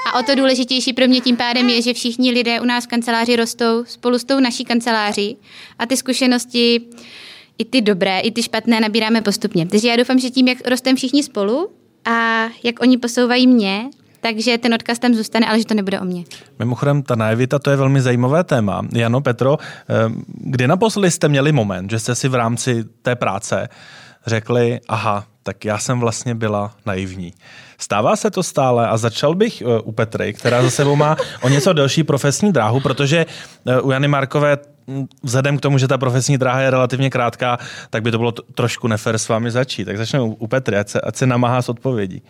A o to důležitější pro mě tím pádem je, že všichni lidé u nás v kanceláři rostou spolu s tou naší kanceláří a ty zkušenosti, i ty dobré, i ty špatné nabíráme postupně. Takže já doufám, že tím, jak rosteme všichni spolu a jak oni posouvají mě, takže ten odkaz tam zůstane, ale že to nebude o mě. Mimochodem, ta naivita, to je velmi zajímavé téma. Jano, Petro, eh, kdy naposledy jste měli moment, že jste si v rámci té práce řekli, aha, tak já jsem vlastně byla naivní. Stává se to stále a začal bych eh, u Petry, která za sebou má o něco delší profesní dráhu, protože eh, u Jany Markové hm, vzhledem k tomu, že ta profesní dráha je relativně krátká, tak by to bylo trošku nefér s vámi začít. Tak začneme u Petry, ať se, ať se namáhá s odpovědí.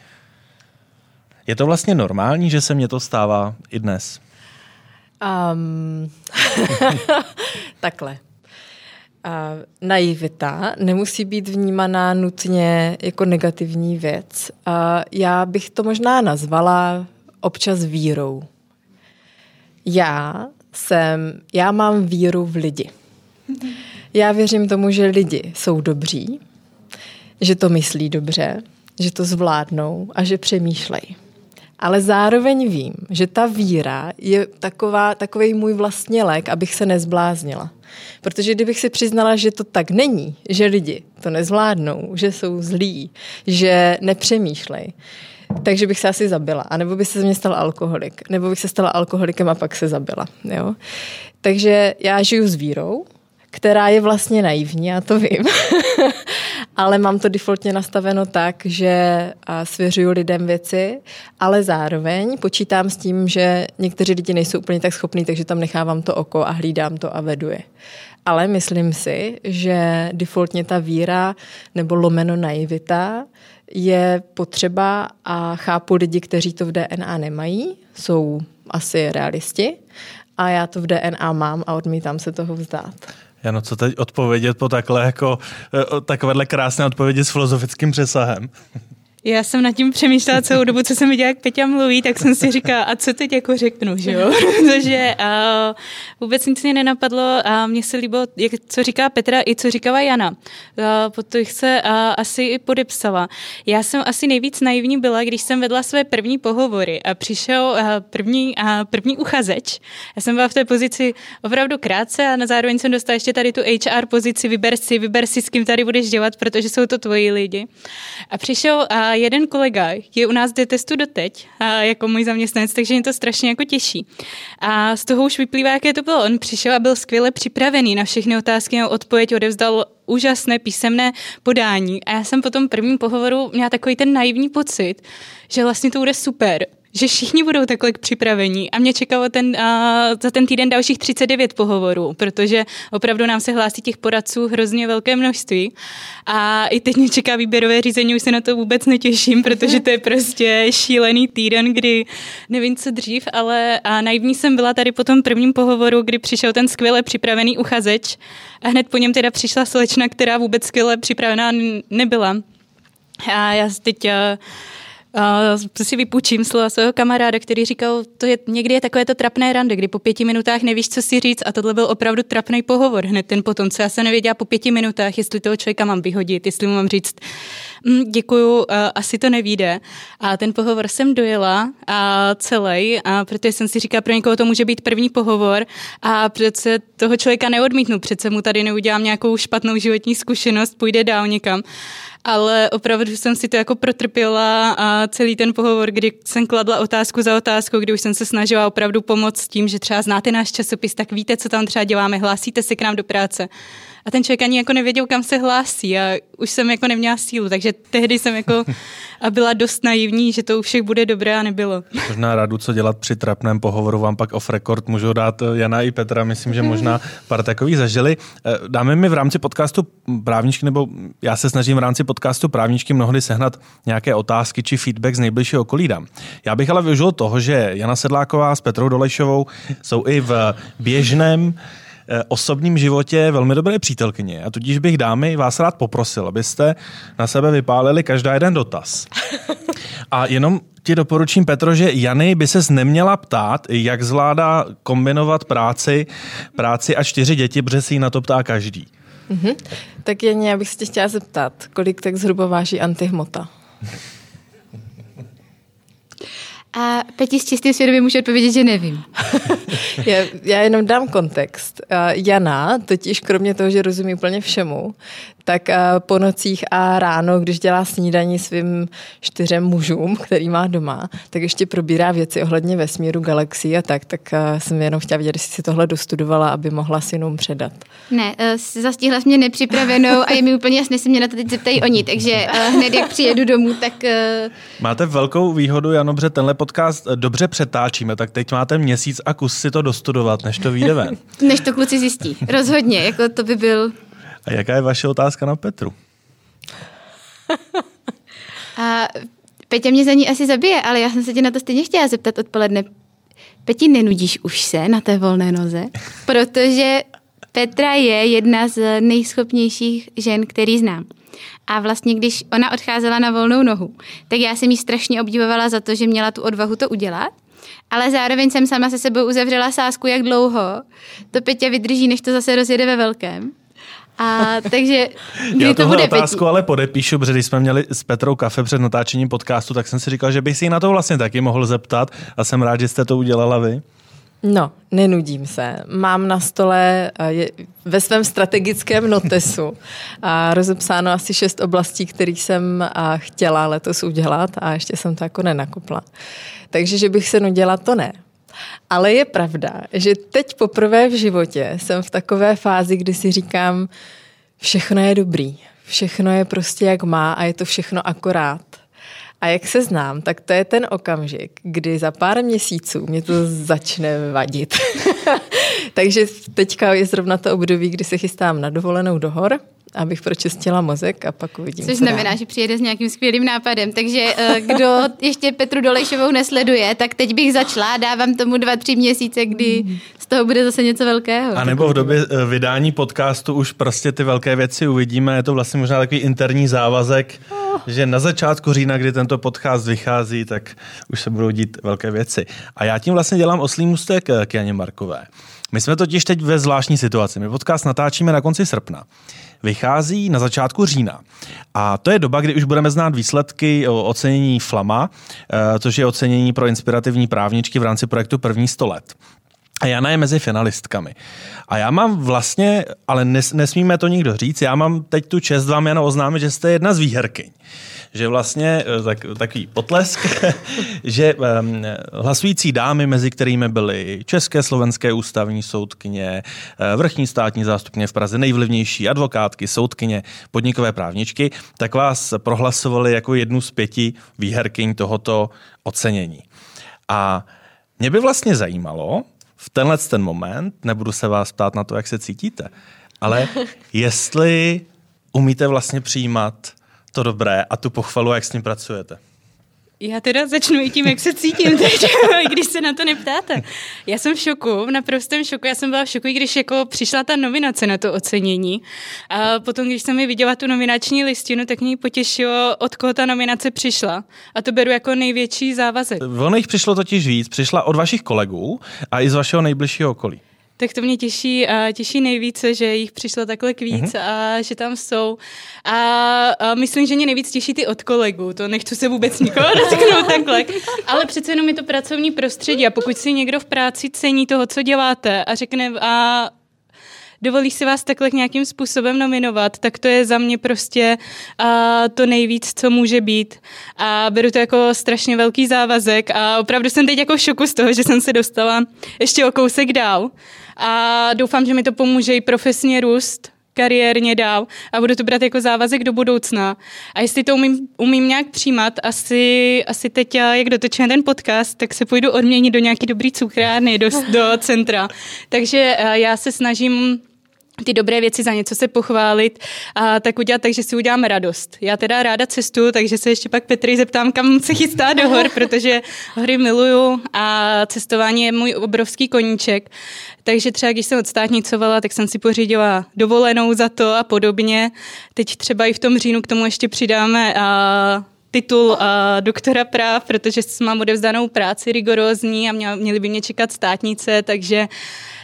Je to vlastně normální, že se mně to stává i dnes? Um, takhle. Uh, naivita nemusí být vnímaná nutně jako negativní věc. Uh, já bych to možná nazvala občas vírou. Já jsem, já mám víru v lidi. Já věřím tomu, že lidi jsou dobří, že to myslí dobře, že to zvládnou a že přemýšlejí ale zároveň vím, že ta víra je taková, takový můj vlastně lék, abych se nezbláznila. Protože kdybych si přiznala, že to tak není, že lidi to nezvládnou, že jsou zlí, že nepřemýšlej, takže bych se asi zabila. A nebo by se z mě stal alkoholik. Nebo bych se stala alkoholikem a pak se zabila. Jo? Takže já žiju s vírou, která je vlastně naivní, já to vím. ale mám to defaultně nastaveno tak, že svěřuju lidem věci, ale zároveň počítám s tím, že někteří lidi nejsou úplně tak schopní, takže tam nechávám to oko a hlídám to a vedu je. Ale myslím si, že defaultně ta víra nebo lomeno naivita je potřeba a chápu lidi, kteří to v DNA nemají, jsou asi realisti a já to v DNA mám a odmítám se toho vzdát. Jano, co teď odpovědět po takhle jako, eh, takovéhle krásné odpovědi s filozofickým přesahem? Já jsem nad tím přemýšlela celou dobu, co jsem viděla, jak Peťa mluví, tak jsem si říkala, a co teď jako řeknu, že jo? Protože uh, vůbec nic mě nenapadlo a mně se líbilo, jak, co říká Petra i co říkala Jana. Uh, pod to se uh, asi i podepsala. Já jsem asi nejvíc naivní byla, když jsem vedla své první pohovory a přišel uh, první, uh, první uchazeč. Já jsem byla v té pozici opravdu krátce a na zároveň jsem dostala ještě tady tu HR pozici, vyber si, vyber si, s kým tady budeš dělat, protože jsou to tvoji lidi. A přišel uh, jeden kolega je u nás detestu doteď, a jako můj zaměstnanec, takže mě to strašně jako těší. A z toho už vyplývá, jaké to bylo. On přišel a byl skvěle připravený na všechny otázky, a odpověď odevzdal úžasné písemné podání. A já jsem po tom prvním pohovoru měla takový ten naivní pocit, že vlastně to bude super, že všichni budou takhle připravení a mě čekalo ten, uh, za ten týden dalších 39 pohovorů, protože opravdu nám se hlásí těch poradců hrozně velké množství a i teď mě čeká výběrové řízení, už se na to vůbec netěším, protože to je prostě šílený týden, kdy nevím co dřív, ale a naivní jsem byla tady po tom prvním pohovoru, kdy přišel ten skvěle připravený uchazeč a hned po něm teda přišla slečna, která vůbec skvěle připravená nebyla. A já teď uh, Uh, si vypůjčím slova svého kamaráda, který říkal, to je někdy je takové to trapné rande, kdy po pěti minutách nevíš, co si říct a tohle byl opravdu trapný pohovor hned ten potom, co já se nevěděla po pěti minutách, jestli toho člověka mám vyhodit, jestli mu mám říct, mm, děkuju, uh, asi to nevíde. A ten pohovor jsem dojela a celý, a protože jsem si říkala, pro někoho to může být první pohovor a přece toho člověka neodmítnu, přece mu tady neudělám nějakou špatnou životní zkušenost, půjde dál někam. Ale opravdu jsem si to jako protrpěla a celý ten pohovor, kdy jsem kladla otázku za otázkou, kdy už jsem se snažila opravdu pomoct tím, že třeba znáte náš časopis, tak víte, co tam třeba děláme, hlásíte se k nám do práce a ten člověk ani jako nevěděl, kam se hlásí a už jsem jako neměla sílu, takže tehdy jsem jako a byla dost naivní, že to u všech bude dobré a nebylo. Možná radu, co dělat při trapném pohovoru, vám pak off record můžou dát eh, Jana i Petra, myslím, že možná pár takových zažili. Eh, dáme mi v rámci podcastu právničky, nebo já se snažím v rámci podcastu právničky mnohdy sehnat nějaké otázky či feedback z nejbližšího okolí dám. Já bych ale využil toho, že Jana Sedláková s Petrou Dolejšovou jsou i v běžném osobním životě velmi dobré přítelkyně a tudíž bych dámy vás rád poprosil, abyste na sebe vypálili každá jeden dotaz. A jenom ti doporučím, Petro, že Jany by ses neměla ptát, jak zvládá kombinovat práci, práci a čtyři děti, protože si ji na to ptá každý. Mm-hmm. Tak Janě, já bych se tě chtěla zeptat, kolik tak zhruba váží antihmota? A Peti s čistým svědomím může odpovědět, že nevím. já, já jenom dám kontext. Jana, totiž kromě toho, že rozumí úplně všemu, tak eh, po nocích a ráno, když dělá snídaní svým čtyřem mužům, který má doma, tak ještě probírá věci ohledně vesmíru, galaxií a tak, tak eh, jsem jenom chtěla vědět, jestli si tohle dostudovala, aby mohla synům předat. Ne, eh, zastihla jsi mě nepřipravenou a je mi úplně jasné, že mě na to teď zeptají oni, takže hned jak přijedu domů, tak... Máte velkou výhodu, Jano, že tenhle podcast dobře přetáčíme, tak teď máte měsíc a kus si to dostudovat, než to vyjde ven. než to kluci zjistí, rozhodně, jako to by byl a jaká je vaše otázka na Petru? A Petě mě za ní asi zabije, ale já jsem se tě na to stejně chtěla zeptat odpoledne. Peti, nenudíš už se na té volné noze? Protože Petra je jedna z nejschopnějších žen, který znám. A vlastně, když ona odcházela na volnou nohu, tak já jsem jí strašně obdivovala za to, že měla tu odvahu to udělat. Ale zároveň jsem sama se sebou uzavřela sásku, jak dlouho to Petě vydrží, než to zase rozjede ve velkém. A takže kdy Já to bude otázku pětí? ale podepíšu, protože když jsme měli s Petrou kafe před natáčením podcastu, tak jsem si říkal, že bych si na to vlastně taky mohl zeptat a jsem rád, že jste to udělala vy. No, nenudím se. Mám na stole je, ve svém strategickém notesu a rozepsáno asi šest oblastí, kterých jsem a, chtěla letos udělat a ještě jsem to jako nenakupla. Takže, že bych se nudila, to ne. Ale je pravda, že teď poprvé v životě jsem v takové fázi, kdy si říkám, všechno je dobrý, všechno je prostě jak má a je to všechno akorát. A jak se znám, tak to je ten okamžik, kdy za pár měsíců mě to začne vadit. Takže teďka je zrovna to období, kdy se chystám na dovolenou do hor abych pročistila mozek a pak uvidím. Což znamená, dám. že přijede s nějakým skvělým nápadem. Takže eh, kdo ještě Petru Dolejšovou nesleduje, tak teď bych začala, dávám tomu dva, tři měsíce, kdy z toho bude zase něco velkého. A nebo v době eh, vydání podcastu už prostě ty velké věci uvidíme. Je to vlastně možná takový interní závazek, oh. že na začátku října, kdy tento podcast vychází, tak už se budou dít velké věci. A já tím vlastně dělám oslý můstek eh, k Janě Markové. My jsme totiž teď ve zvláštní situaci. My podcast natáčíme na konci srpna vychází na začátku října. A to je doba, kdy už budeme znát výsledky ocenění Flama, eh, což je ocenění pro inspirativní právničky v rámci projektu První 100 let. A Jana je mezi finalistkami. A já mám vlastně, ale nes, nesmíme to nikdo říct, já mám teď tu čest vám jen oznámit, že jste jedna z výherkyň že vlastně eh, tak, takový potlesk, že um, hlasující dámy, mezi kterými byly České slovenské ústavní soudkyně, eh, vrchní státní zástupně v Praze, nejvlivnější advokátky, soudkyně, podnikové právničky, tak vás prohlasovali jako jednu z pěti výherkyň tohoto ocenění. A mě by vlastně zajímalo, v tenhle ten moment, nebudu se vás ptát na to, jak se cítíte, ale jestli umíte vlastně přijímat to dobré a tu pochvalu, jak s ním pracujete? Já teda začnu i tím, jak se cítím teď, když se na to neptáte. Já jsem v šoku, v naprostém šoku. Já jsem byla v šoku, když jako přišla ta nominace na to ocenění. A potom, když jsem mi viděla tu nominační listinu, tak mě potěšilo, od koho ta nominace přišla. A to beru jako největší závazek. Ono jich přišlo totiž víc. Přišla od vašich kolegů a i z vašeho nejbližšího okolí. Tak to mě těší, a těší nejvíce, že jich přišlo takhle víc mm-hmm. a že tam jsou. A, a myslím, že mě nejvíc těší ty od kolegů. To nechci se vůbec nikoho dotknout takhle. Ale přece jenom je to pracovní prostředí a pokud si někdo v práci cení toho, co děláte a řekne a dovolí si vás takhle nějakým způsobem nominovat, tak to je za mě prostě uh, to nejvíc, co může být. A beru to jako strašně velký závazek a opravdu jsem teď jako v šoku z toho, že jsem se dostala ještě o kousek dál. A doufám, že mi to pomůže i profesně růst, kariérně dál a budu to brát jako závazek do budoucna. A jestli to umím, umím nějak přijímat, asi, asi teď, jak dotočíme ten podcast, tak se půjdu odměnit do nějaký dobrý cukrárny, do, do centra. Takže eh, já se snažím ty dobré věci za něco se pochválit a tak udělat tak, že si uděláme radost. Já teda ráda cestu, takže se ještě pak Petry zeptám, kam se chystá do hor, protože hory miluju a cestování je můj obrovský koníček. Takže třeba když jsem odstátnicovala, tak jsem si pořídila dovolenou za to a podobně. Teď třeba i v tom říjnu k tomu ještě přidáme a titul a doktora práv, protože mám odevzdanou práci rigorózní a měli by mě čekat státnice, takže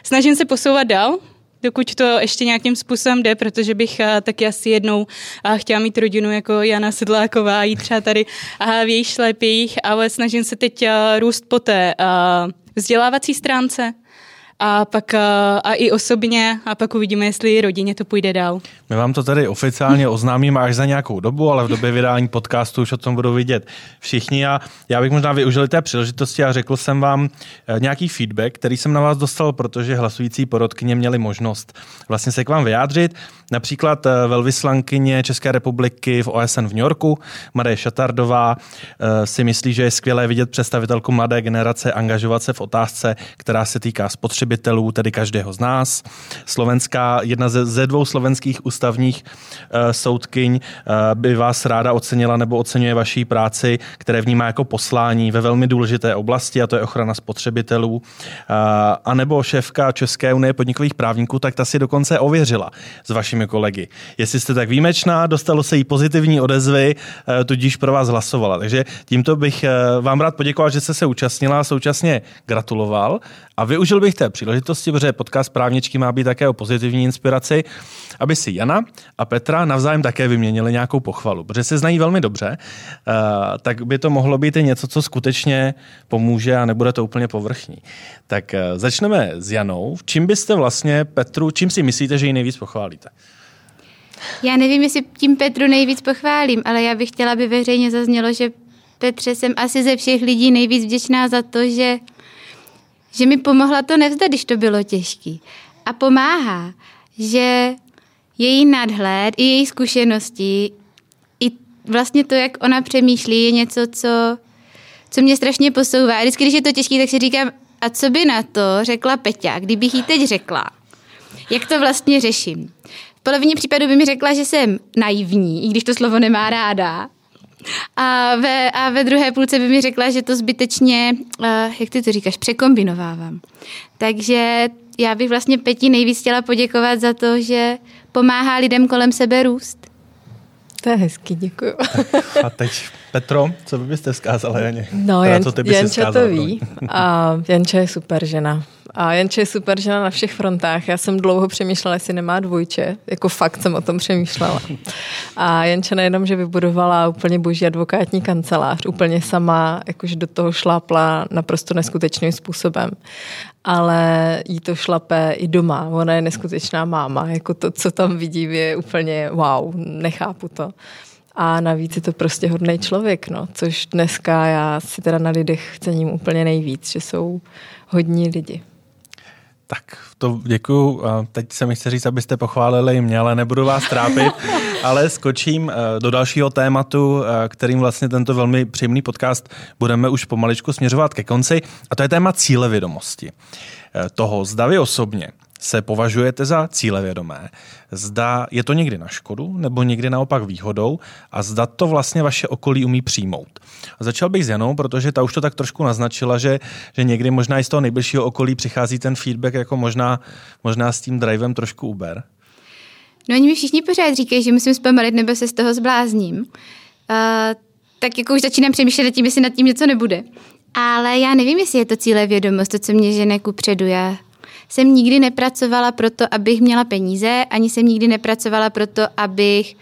snažím se posouvat dál, dokud to ještě nějakým způsobem jde, protože bych eh, taky asi jednou eh, chtěla mít rodinu jako Jana Sedláková, jít třeba tady v jejich šlepích, ale snažím se teď eh, růst po té vzdělávací stránce, a pak a i osobně a pak uvidíme, jestli rodině to půjde dál. My vám to tady oficiálně oznámíme až za nějakou dobu, ale v době vydání podcastu už o tom budou vidět všichni. A já bych možná využil té příležitosti a řekl jsem vám eh, nějaký feedback, který jsem na vás dostal, protože hlasující porodkyně měli možnost vlastně se k vám vyjádřit. Například eh, velvyslankyně České republiky v OSN v New Yorku, Marie Šatardová, eh, si myslí, že je skvělé vidět představitelku mladé generace angažovat se v otázce, která se týká spotřebitelů, tedy každého z nás. Slovenská, jedna ze, dvou slovenských ústavních uh, soudkyň by vás ráda ocenila nebo oceňuje vaší práci, které vnímá jako poslání ve velmi důležité oblasti, a to je ochrana spotřebitelů. A nebo šéfka České unie podnikových právníků, tak ta si dokonce ověřila s vašimi kolegy. Jestli jste tak výjimečná, dostalo se jí pozitivní odezvy, uh, tudíž pro vás hlasovala. Takže tímto bych uh, vám rád poděkoval, že jste se účastnila, současně gratuloval a využil bych té příležitosti, protože podcast právničky má být také o pozitivní inspiraci, aby si Jana a Petra navzájem také vyměnili nějakou pochvalu, protože se znají velmi dobře, eh, tak by to mohlo být i něco, co skutečně pomůže a nebude to úplně povrchní. Tak eh, začneme s Janou. Čím byste vlastně Petru, čím si myslíte, že ji nejvíc pochválíte? Já nevím, jestli tím Petru nejvíc pochválím, ale já bych chtěla, aby veřejně zaznělo, že Petře jsem asi ze všech lidí nejvíc vděčná za to, že, že mi pomohla to nevzdat, když to bylo těžký. A pomáhá, že její nadhled i její zkušenosti, i vlastně to, jak ona přemýšlí, je něco, co, co mě strašně posouvá. A vždycky, když je to těžké, tak si říkám, a co by na to řekla Peťa, kdybych jí teď řekla? Jak to vlastně řeším? V polovině případů by mi řekla, že jsem naivní, i když to slovo nemá ráda. A ve, a ve druhé půlce by mi řekla, že to zbytečně, uh, jak ty to říkáš, překombinovávám. Takže já bych vlastně Peti nejvíc chtěla poděkovat za to, že pomáhá lidem kolem sebe růst. To je hezký, děkuji. A teď Petro, co byste vzkázala Janě? No, Jan, Janča to ví. A Janča je super žena. A Janče je super žena na všech frontách. Já jsem dlouho přemýšlela, jestli nemá dvojče. Jako fakt jsem o tom přemýšlela. A Janče nejenom, že vybudovala úplně boží advokátní kancelář, úplně sama, jakože do toho šlápla naprosto neskutečným způsobem. Ale jí to šlape i doma. Ona je neskutečná máma. Jako to, co tam vidím, je úplně wow, nechápu to. A navíc je to prostě hodný člověk, no, což dneska já si teda na lidech cením úplně nejvíc, že jsou hodní lidi. Tak to děkuju. Teď se mi chce říct, abyste pochválili mě, ale nebudu vás trápit, ale skočím eh, do dalšího tématu, eh, kterým vlastně tento velmi příjemný podcast budeme už pomaličku směřovat ke konci, a to je téma cílevědomosti. Eh, toho, zda vy osobně se považujete za cílevědomé, zda je to někdy na škodu nebo někdy naopak výhodou a zda to vlastně vaše okolí umí přijmout. A začal bych s Janou, protože ta už to tak trošku naznačila, že, že někdy možná i z toho nejbližšího okolí přichází ten feedback jako možná, možná s tím drivem trošku Uber. No oni mi všichni pořád říkají, že musím zpomalit nebo se z toho zblázním. Uh, tak jako už začínám přemýšlet nad tím, jestli nad tím něco nebude. Ale já nevím, jestli je to cíle vědomost, to, co mě žene ku předu. Já jsem nikdy nepracovala proto, abych měla peníze, ani jsem nikdy nepracovala proto, abych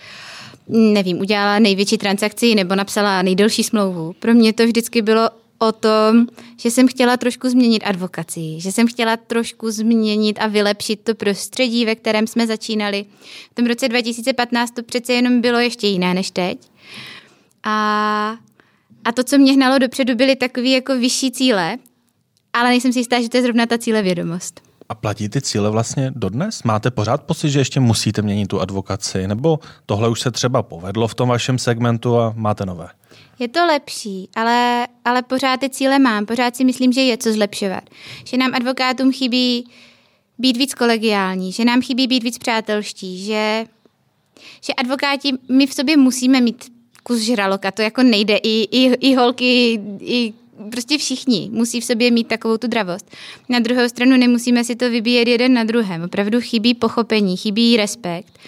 nevím, udělala největší transakci nebo napsala nejdelší smlouvu. Pro mě to vždycky bylo o tom, že jsem chtěla trošku změnit advokaci, že jsem chtěla trošku změnit a vylepšit to prostředí, ve kterém jsme začínali. V tom roce 2015 to přece jenom bylo ještě jiné než teď. A, a to, co mě hnalo dopředu, byly takové jako vyšší cíle, ale nejsem si jistá, že to je zrovna ta cíle vědomost. A platí ty cíle vlastně dodnes? Máte pořád pocit, že ještě musíte měnit tu advokaci? Nebo tohle už se třeba povedlo v tom vašem segmentu a máte nové? Je to lepší, ale, ale pořád ty cíle mám. Pořád si myslím, že je co zlepšovat. Že nám advokátům chybí být víc kolegiální, že nám chybí být víc přátelští, že, že advokáti, my v sobě musíme mít kus žraloka, to jako nejde. I, i, i holky, i prostě všichni musí v sobě mít takovou tu dravost. Na druhou stranu nemusíme si to vybíjet jeden na druhém. Opravdu chybí pochopení, chybí respekt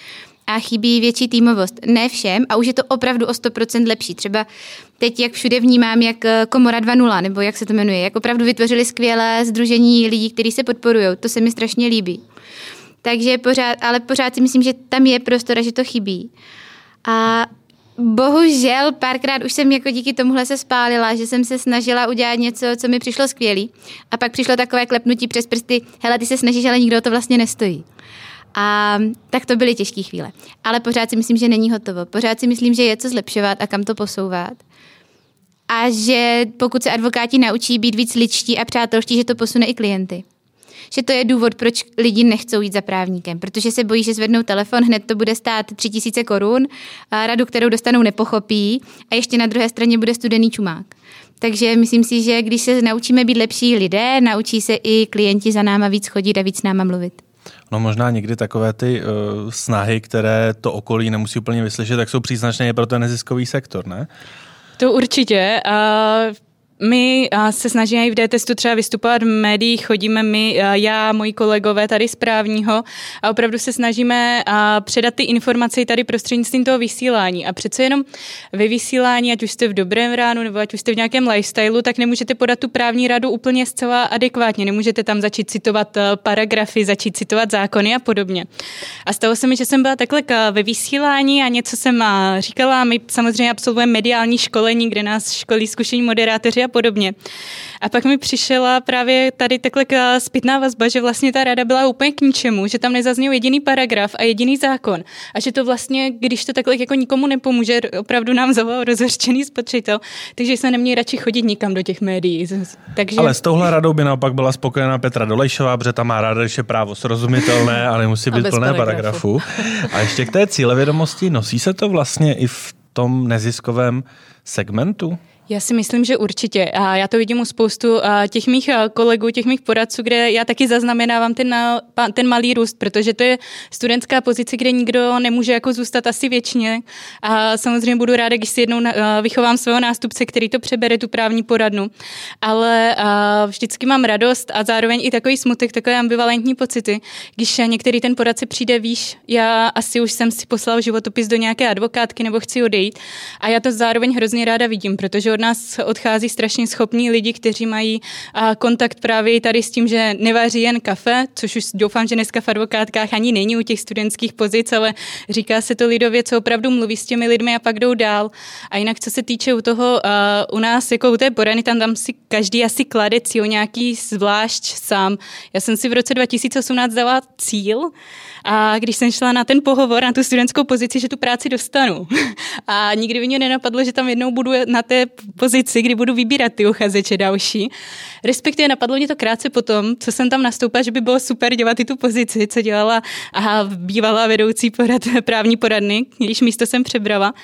a chybí větší týmovost. Ne všem a už je to opravdu o 100% lepší. Třeba teď, jak všude vnímám, jak eh, Komora 2.0, nebo jak se to jmenuje, jak opravdu vytvořili skvělé združení lidí, kteří se podporují. To se mi strašně líbí. Takže pořád, ale pořád si myslím, že tam je prostor a že to chybí. A bohužel párkrát už jsem jako díky tomuhle se spálila, že jsem se snažila udělat něco, co mi přišlo skvělý. A pak přišlo takové klepnutí přes prsty, hele, ty se snažíš, ale nikdo to vlastně nestojí. A tak to byly těžké chvíle. Ale pořád si myslím, že není hotovo. Pořád si myslím, že je co zlepšovat a kam to posouvat. A že pokud se advokáti naučí být víc ličtí a přátelští, že to posune i klienty že to je důvod, proč lidi nechcou jít za právníkem, protože se bojí, že zvednou telefon, hned to bude stát 3000 korun, a radu, kterou dostanou, nepochopí a ještě na druhé straně bude studený čumák. Takže myslím si, že když se naučíme být lepší lidé, naučí se i klienti za náma víc chodit a víc s náma mluvit. No možná někdy takové ty uh, snahy, které to okolí nemusí úplně vyslyšet, tak jsou příznačné pro ten neziskový sektor, ne? To určitě. Uh, my se snažíme i v D-testu třeba vystupovat v médiích, chodíme my, já, moji kolegové tady z právního a opravdu se snažíme předat ty informace tady prostřednictvím toho vysílání. A přece jenom ve vysílání, ať už jste v dobrém ránu nebo ať už jste v nějakém lifestylu, tak nemůžete podat tu právní radu úplně zcela adekvátně. Nemůžete tam začít citovat paragrafy, začít citovat zákony a podobně. A stalo se mi, že jsem byla takhle ve vysílání a něco jsem říkala. My samozřejmě absolvujeme mediální školení, kde nás školí zkušení moderátoři a podobně. A pak mi přišla právě tady takhle zpětná vazba, že vlastně ta rada byla úplně k ničemu, že tam nezazněl jediný paragraf a jediný zákon. A že to vlastně, když to takhle jako nikomu nepomůže, opravdu nám zavolal rozhořčený spotřebitel, takže jsme neměli radši chodit nikam do těch médií. Takže... Ale s touhle radou by naopak byla spokojená Petra Dolejšová, protože tam má ráda, že je právo srozumitelné, ale musí být plné paragrafu. A ještě k té cílevědomosti, nosí se to vlastně i v tom neziskovém segmentu? Já si myslím, že určitě. A já to vidím u spoustu těch mých kolegů, těch mých poradců, kde já taky zaznamenávám ten, ten malý růst, protože to je studentská pozice, kde nikdo nemůže jako zůstat asi věčně. A samozřejmě budu ráda, když si jednou vychovám svého nástupce, který to přebere, tu právní poradnu. Ale vždycky mám radost a zároveň i takový smutek, takové ambivalentní pocity, když některý ten poradce přijde, víš, já asi už jsem si poslal životopis do nějaké advokátky nebo chci odejít. A já to zároveň hrozně ráda vidím, protože od nás odchází strašně schopní lidi, kteří mají kontakt právě tady s tím, že nevaří jen kafe, což už doufám, že dneska v advokátkách ani není u těch studentských pozic, ale říká se to lidově, co opravdu mluví s těmi lidmi a pak jdou dál. A jinak, co se týče u toho, u nás, jako u té porany, tam, tam si každý asi klade cíl nějaký zvlášť sám. Já jsem si v roce 2018 dala cíl, a když jsem šla na ten pohovor, na tu studentskou pozici, že tu práci dostanu. A nikdy by mě nenapadlo, že tam jednou budu na té pozici, kdy budu vybírat ty uchazeče další. Respektive napadlo mě to krátce potom, co jsem tam nastoupila, že by bylo super dělat i tu pozici, co dělala a bývalá vedoucí porad, právní poradny, když místo jsem přebrala.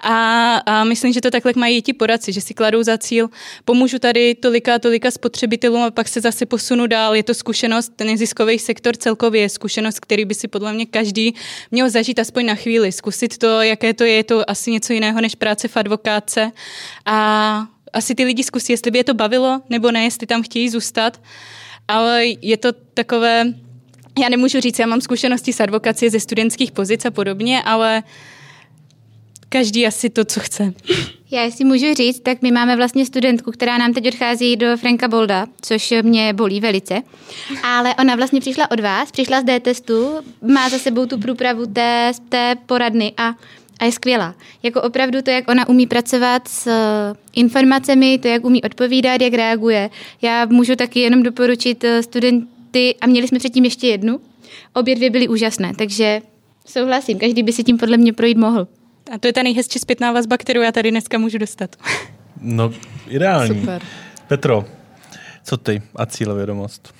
A, a myslím, že to takhle mají i ti poradci, že si kladou za cíl, pomůžu tady tolika tolika spotřebitelům a pak se zase posunu dál. Je to zkušenost, ten neziskový sektor celkově je zkušenost, který by si podle mě každý měl zažít aspoň na chvíli, zkusit to, jaké to je, je to asi něco jiného než práce v advokáce a asi ty lidi zkusí, jestli by je to bavilo nebo ne, jestli tam chtějí zůstat, ale je to takové, já nemůžu říct, já mám zkušenosti s advokací ze studentských pozic a podobně, ale každý asi to, co chce. Já jestli můžu říct, tak my máme vlastně studentku, která nám teď odchází do Franka Bolda, což mě bolí velice. Ale ona vlastně přišla od vás, přišla z D-testu, má za sebou tu průpravu té, té poradny a a je skvělá. Jako opravdu to, jak ona umí pracovat s eh, informacemi, to, jak umí odpovídat, jak reaguje. Já můžu taky jenom doporučit eh, studenty, a měli jsme předtím ještě jednu, obě dvě byly úžasné, takže souhlasím, každý by si tím podle mě projít mohl. A to je ta nejhezčí zpětná vazba, kterou já tady dneska můžu dostat. No, ideální. Super. Petro, co ty a cílevědomost?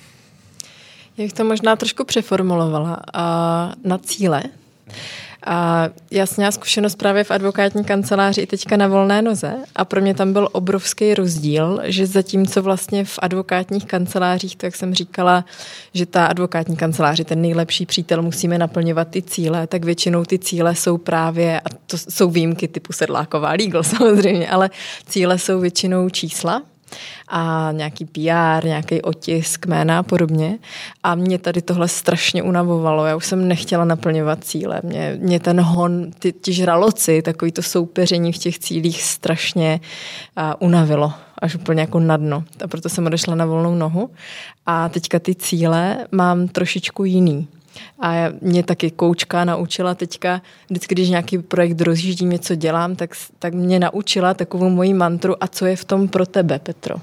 Já bych to možná trošku přeformulovala a na cíle. A já jsem měla zkušenost právě v advokátní kanceláři i teďka na volné noze. A pro mě tam byl obrovský rozdíl, že zatímco vlastně v advokátních kancelářích, to jak jsem říkala, že ta advokátní kancelář je ten nejlepší přítel, musíme naplňovat ty cíle, tak většinou ty cíle jsou právě, a to jsou výjimky typu sedláková legal samozřejmě, ale cíle jsou většinou čísla, a nějaký PR, nějaký otisk jména a podobně. A mě tady tohle strašně unavovalo. Já už jsem nechtěla naplňovat cíle. Mě, mě ten hon, ty, ti žraloci, takový to soupeření v těch cílích strašně uh, unavilo až úplně jako na dno. A proto jsem odešla na volnou nohu. A teďka ty cíle mám trošičku jiný. A mě taky koučka naučila teďka, vždycky, když nějaký projekt rozjíždím, něco dělám, tak, tak mě naučila takovou moji mantru a co je v tom pro tebe, Petro.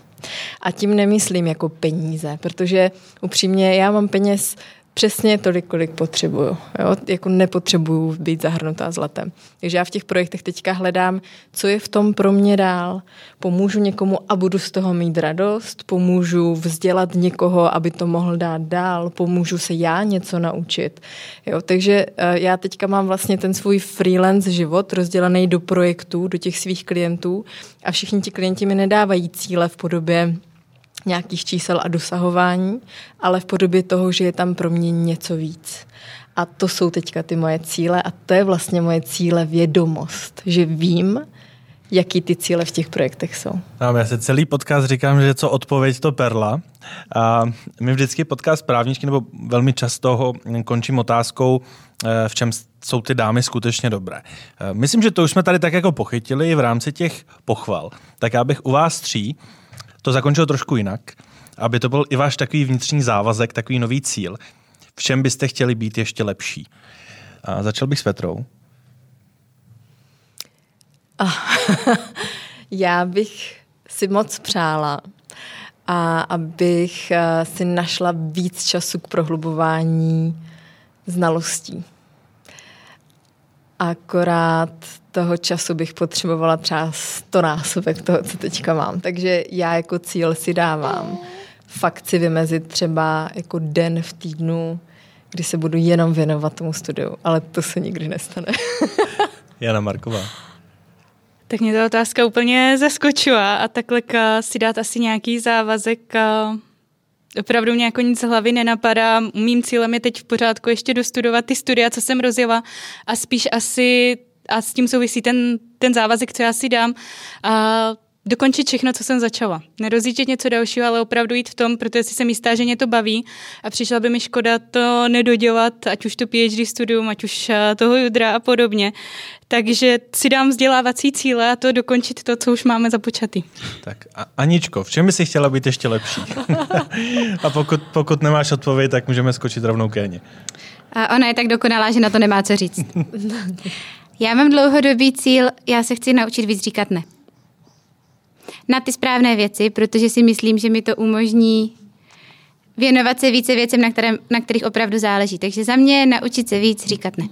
A tím nemyslím jako peníze, protože upřímně já mám peněz přesně tolik, kolik potřebuju. Jo? Jako nepotřebuju být zahrnutá zlatem. Takže já v těch projektech teďka hledám, co je v tom pro mě dál. Pomůžu někomu a budu z toho mít radost, pomůžu vzdělat někoho, aby to mohl dát dál, pomůžu se já něco naučit. Jo? Takže eh, já teďka mám vlastně ten svůj freelance život rozdělený do projektů, do těch svých klientů a všichni ti klienti mi nedávají cíle v podobě nějakých čísel a dosahování, ale v podobě toho, že je tam pro mě něco víc. A to jsou teďka ty moje cíle a to je vlastně moje cíle vědomost, že vím, jaký ty cíle v těch projektech jsou. No, já se celý podcast říkám, že co odpověď to perla. A my vždycky podcast právničky, nebo velmi často ho končím otázkou, eh, v čem jsou ty dámy skutečně dobré. Eh, myslím, že to už jsme tady tak jako pochytili v rámci těch pochval. Tak já bych u vás tří to zakončil trošku jinak, aby to byl i váš takový vnitřní závazek, takový nový cíl. V čem byste chtěli být ještě lepší? A začal bych s Petrou. Já bych si moc přála, a abych eh, si našla víc času k prohlubování znalostí. Akorát toho času bych potřebovala třeba stonásobek toho, co teďka mám. Takže já jako cíl si dávám fakt si vymezit třeba jako den v týdnu, kdy se budu jenom věnovat tomu studiu, ale to se nikdy nestane. Jana Marková. Tak mě ta otázka úplně zaskočila a takhle si dát asi nějaký závazek opravdu mě jako nic z hlavy nenapadá. Mým cílem je teď v pořádku ještě dostudovat ty studia, co jsem rozjela a spíš asi a s tím souvisí ten, ten závazek, co já si dám. A dokončit všechno, co jsem začala. Nerozjíždět něco dalšího, ale opravdu jít v tom, protože si jsem jistá, že mě to baví a přišla by mi škoda to nedodělat, ať už to PhD studium, ať už toho judra a podobně. Takže si dám vzdělávací cíle a to dokončit to, co už máme započatý. Tak a Aničko, v čem by si chtěla být ještě lepší? a pokud, pokud nemáš odpověď, tak můžeme skočit rovnou ke A ona je tak dokonalá, že na to nemá co říct. Já mám dlouhodobý cíl, já se chci naučit víc říkat ne. Na ty správné věci, protože si myslím, že mi to umožní věnovat se více věcem, na, kterém, na kterých opravdu záleží. Takže za mě naučit se víc říkat ne.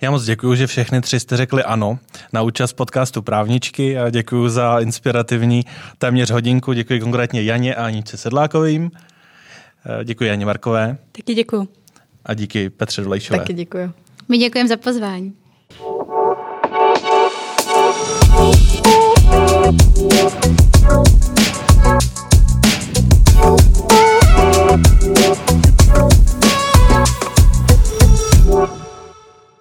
Já moc děkuji, že všechny tři jste řekli ano na účast podcastu Právničky a děkuji za inspirativní téměř hodinku. Děkuji konkrétně Janě a Aničce Sedlákovým. Eh, děkuji Janě Markové. Taky děkuji. A díky Petře Dolejšové. Taky děkuji. My děkujeme za pozvání. walk.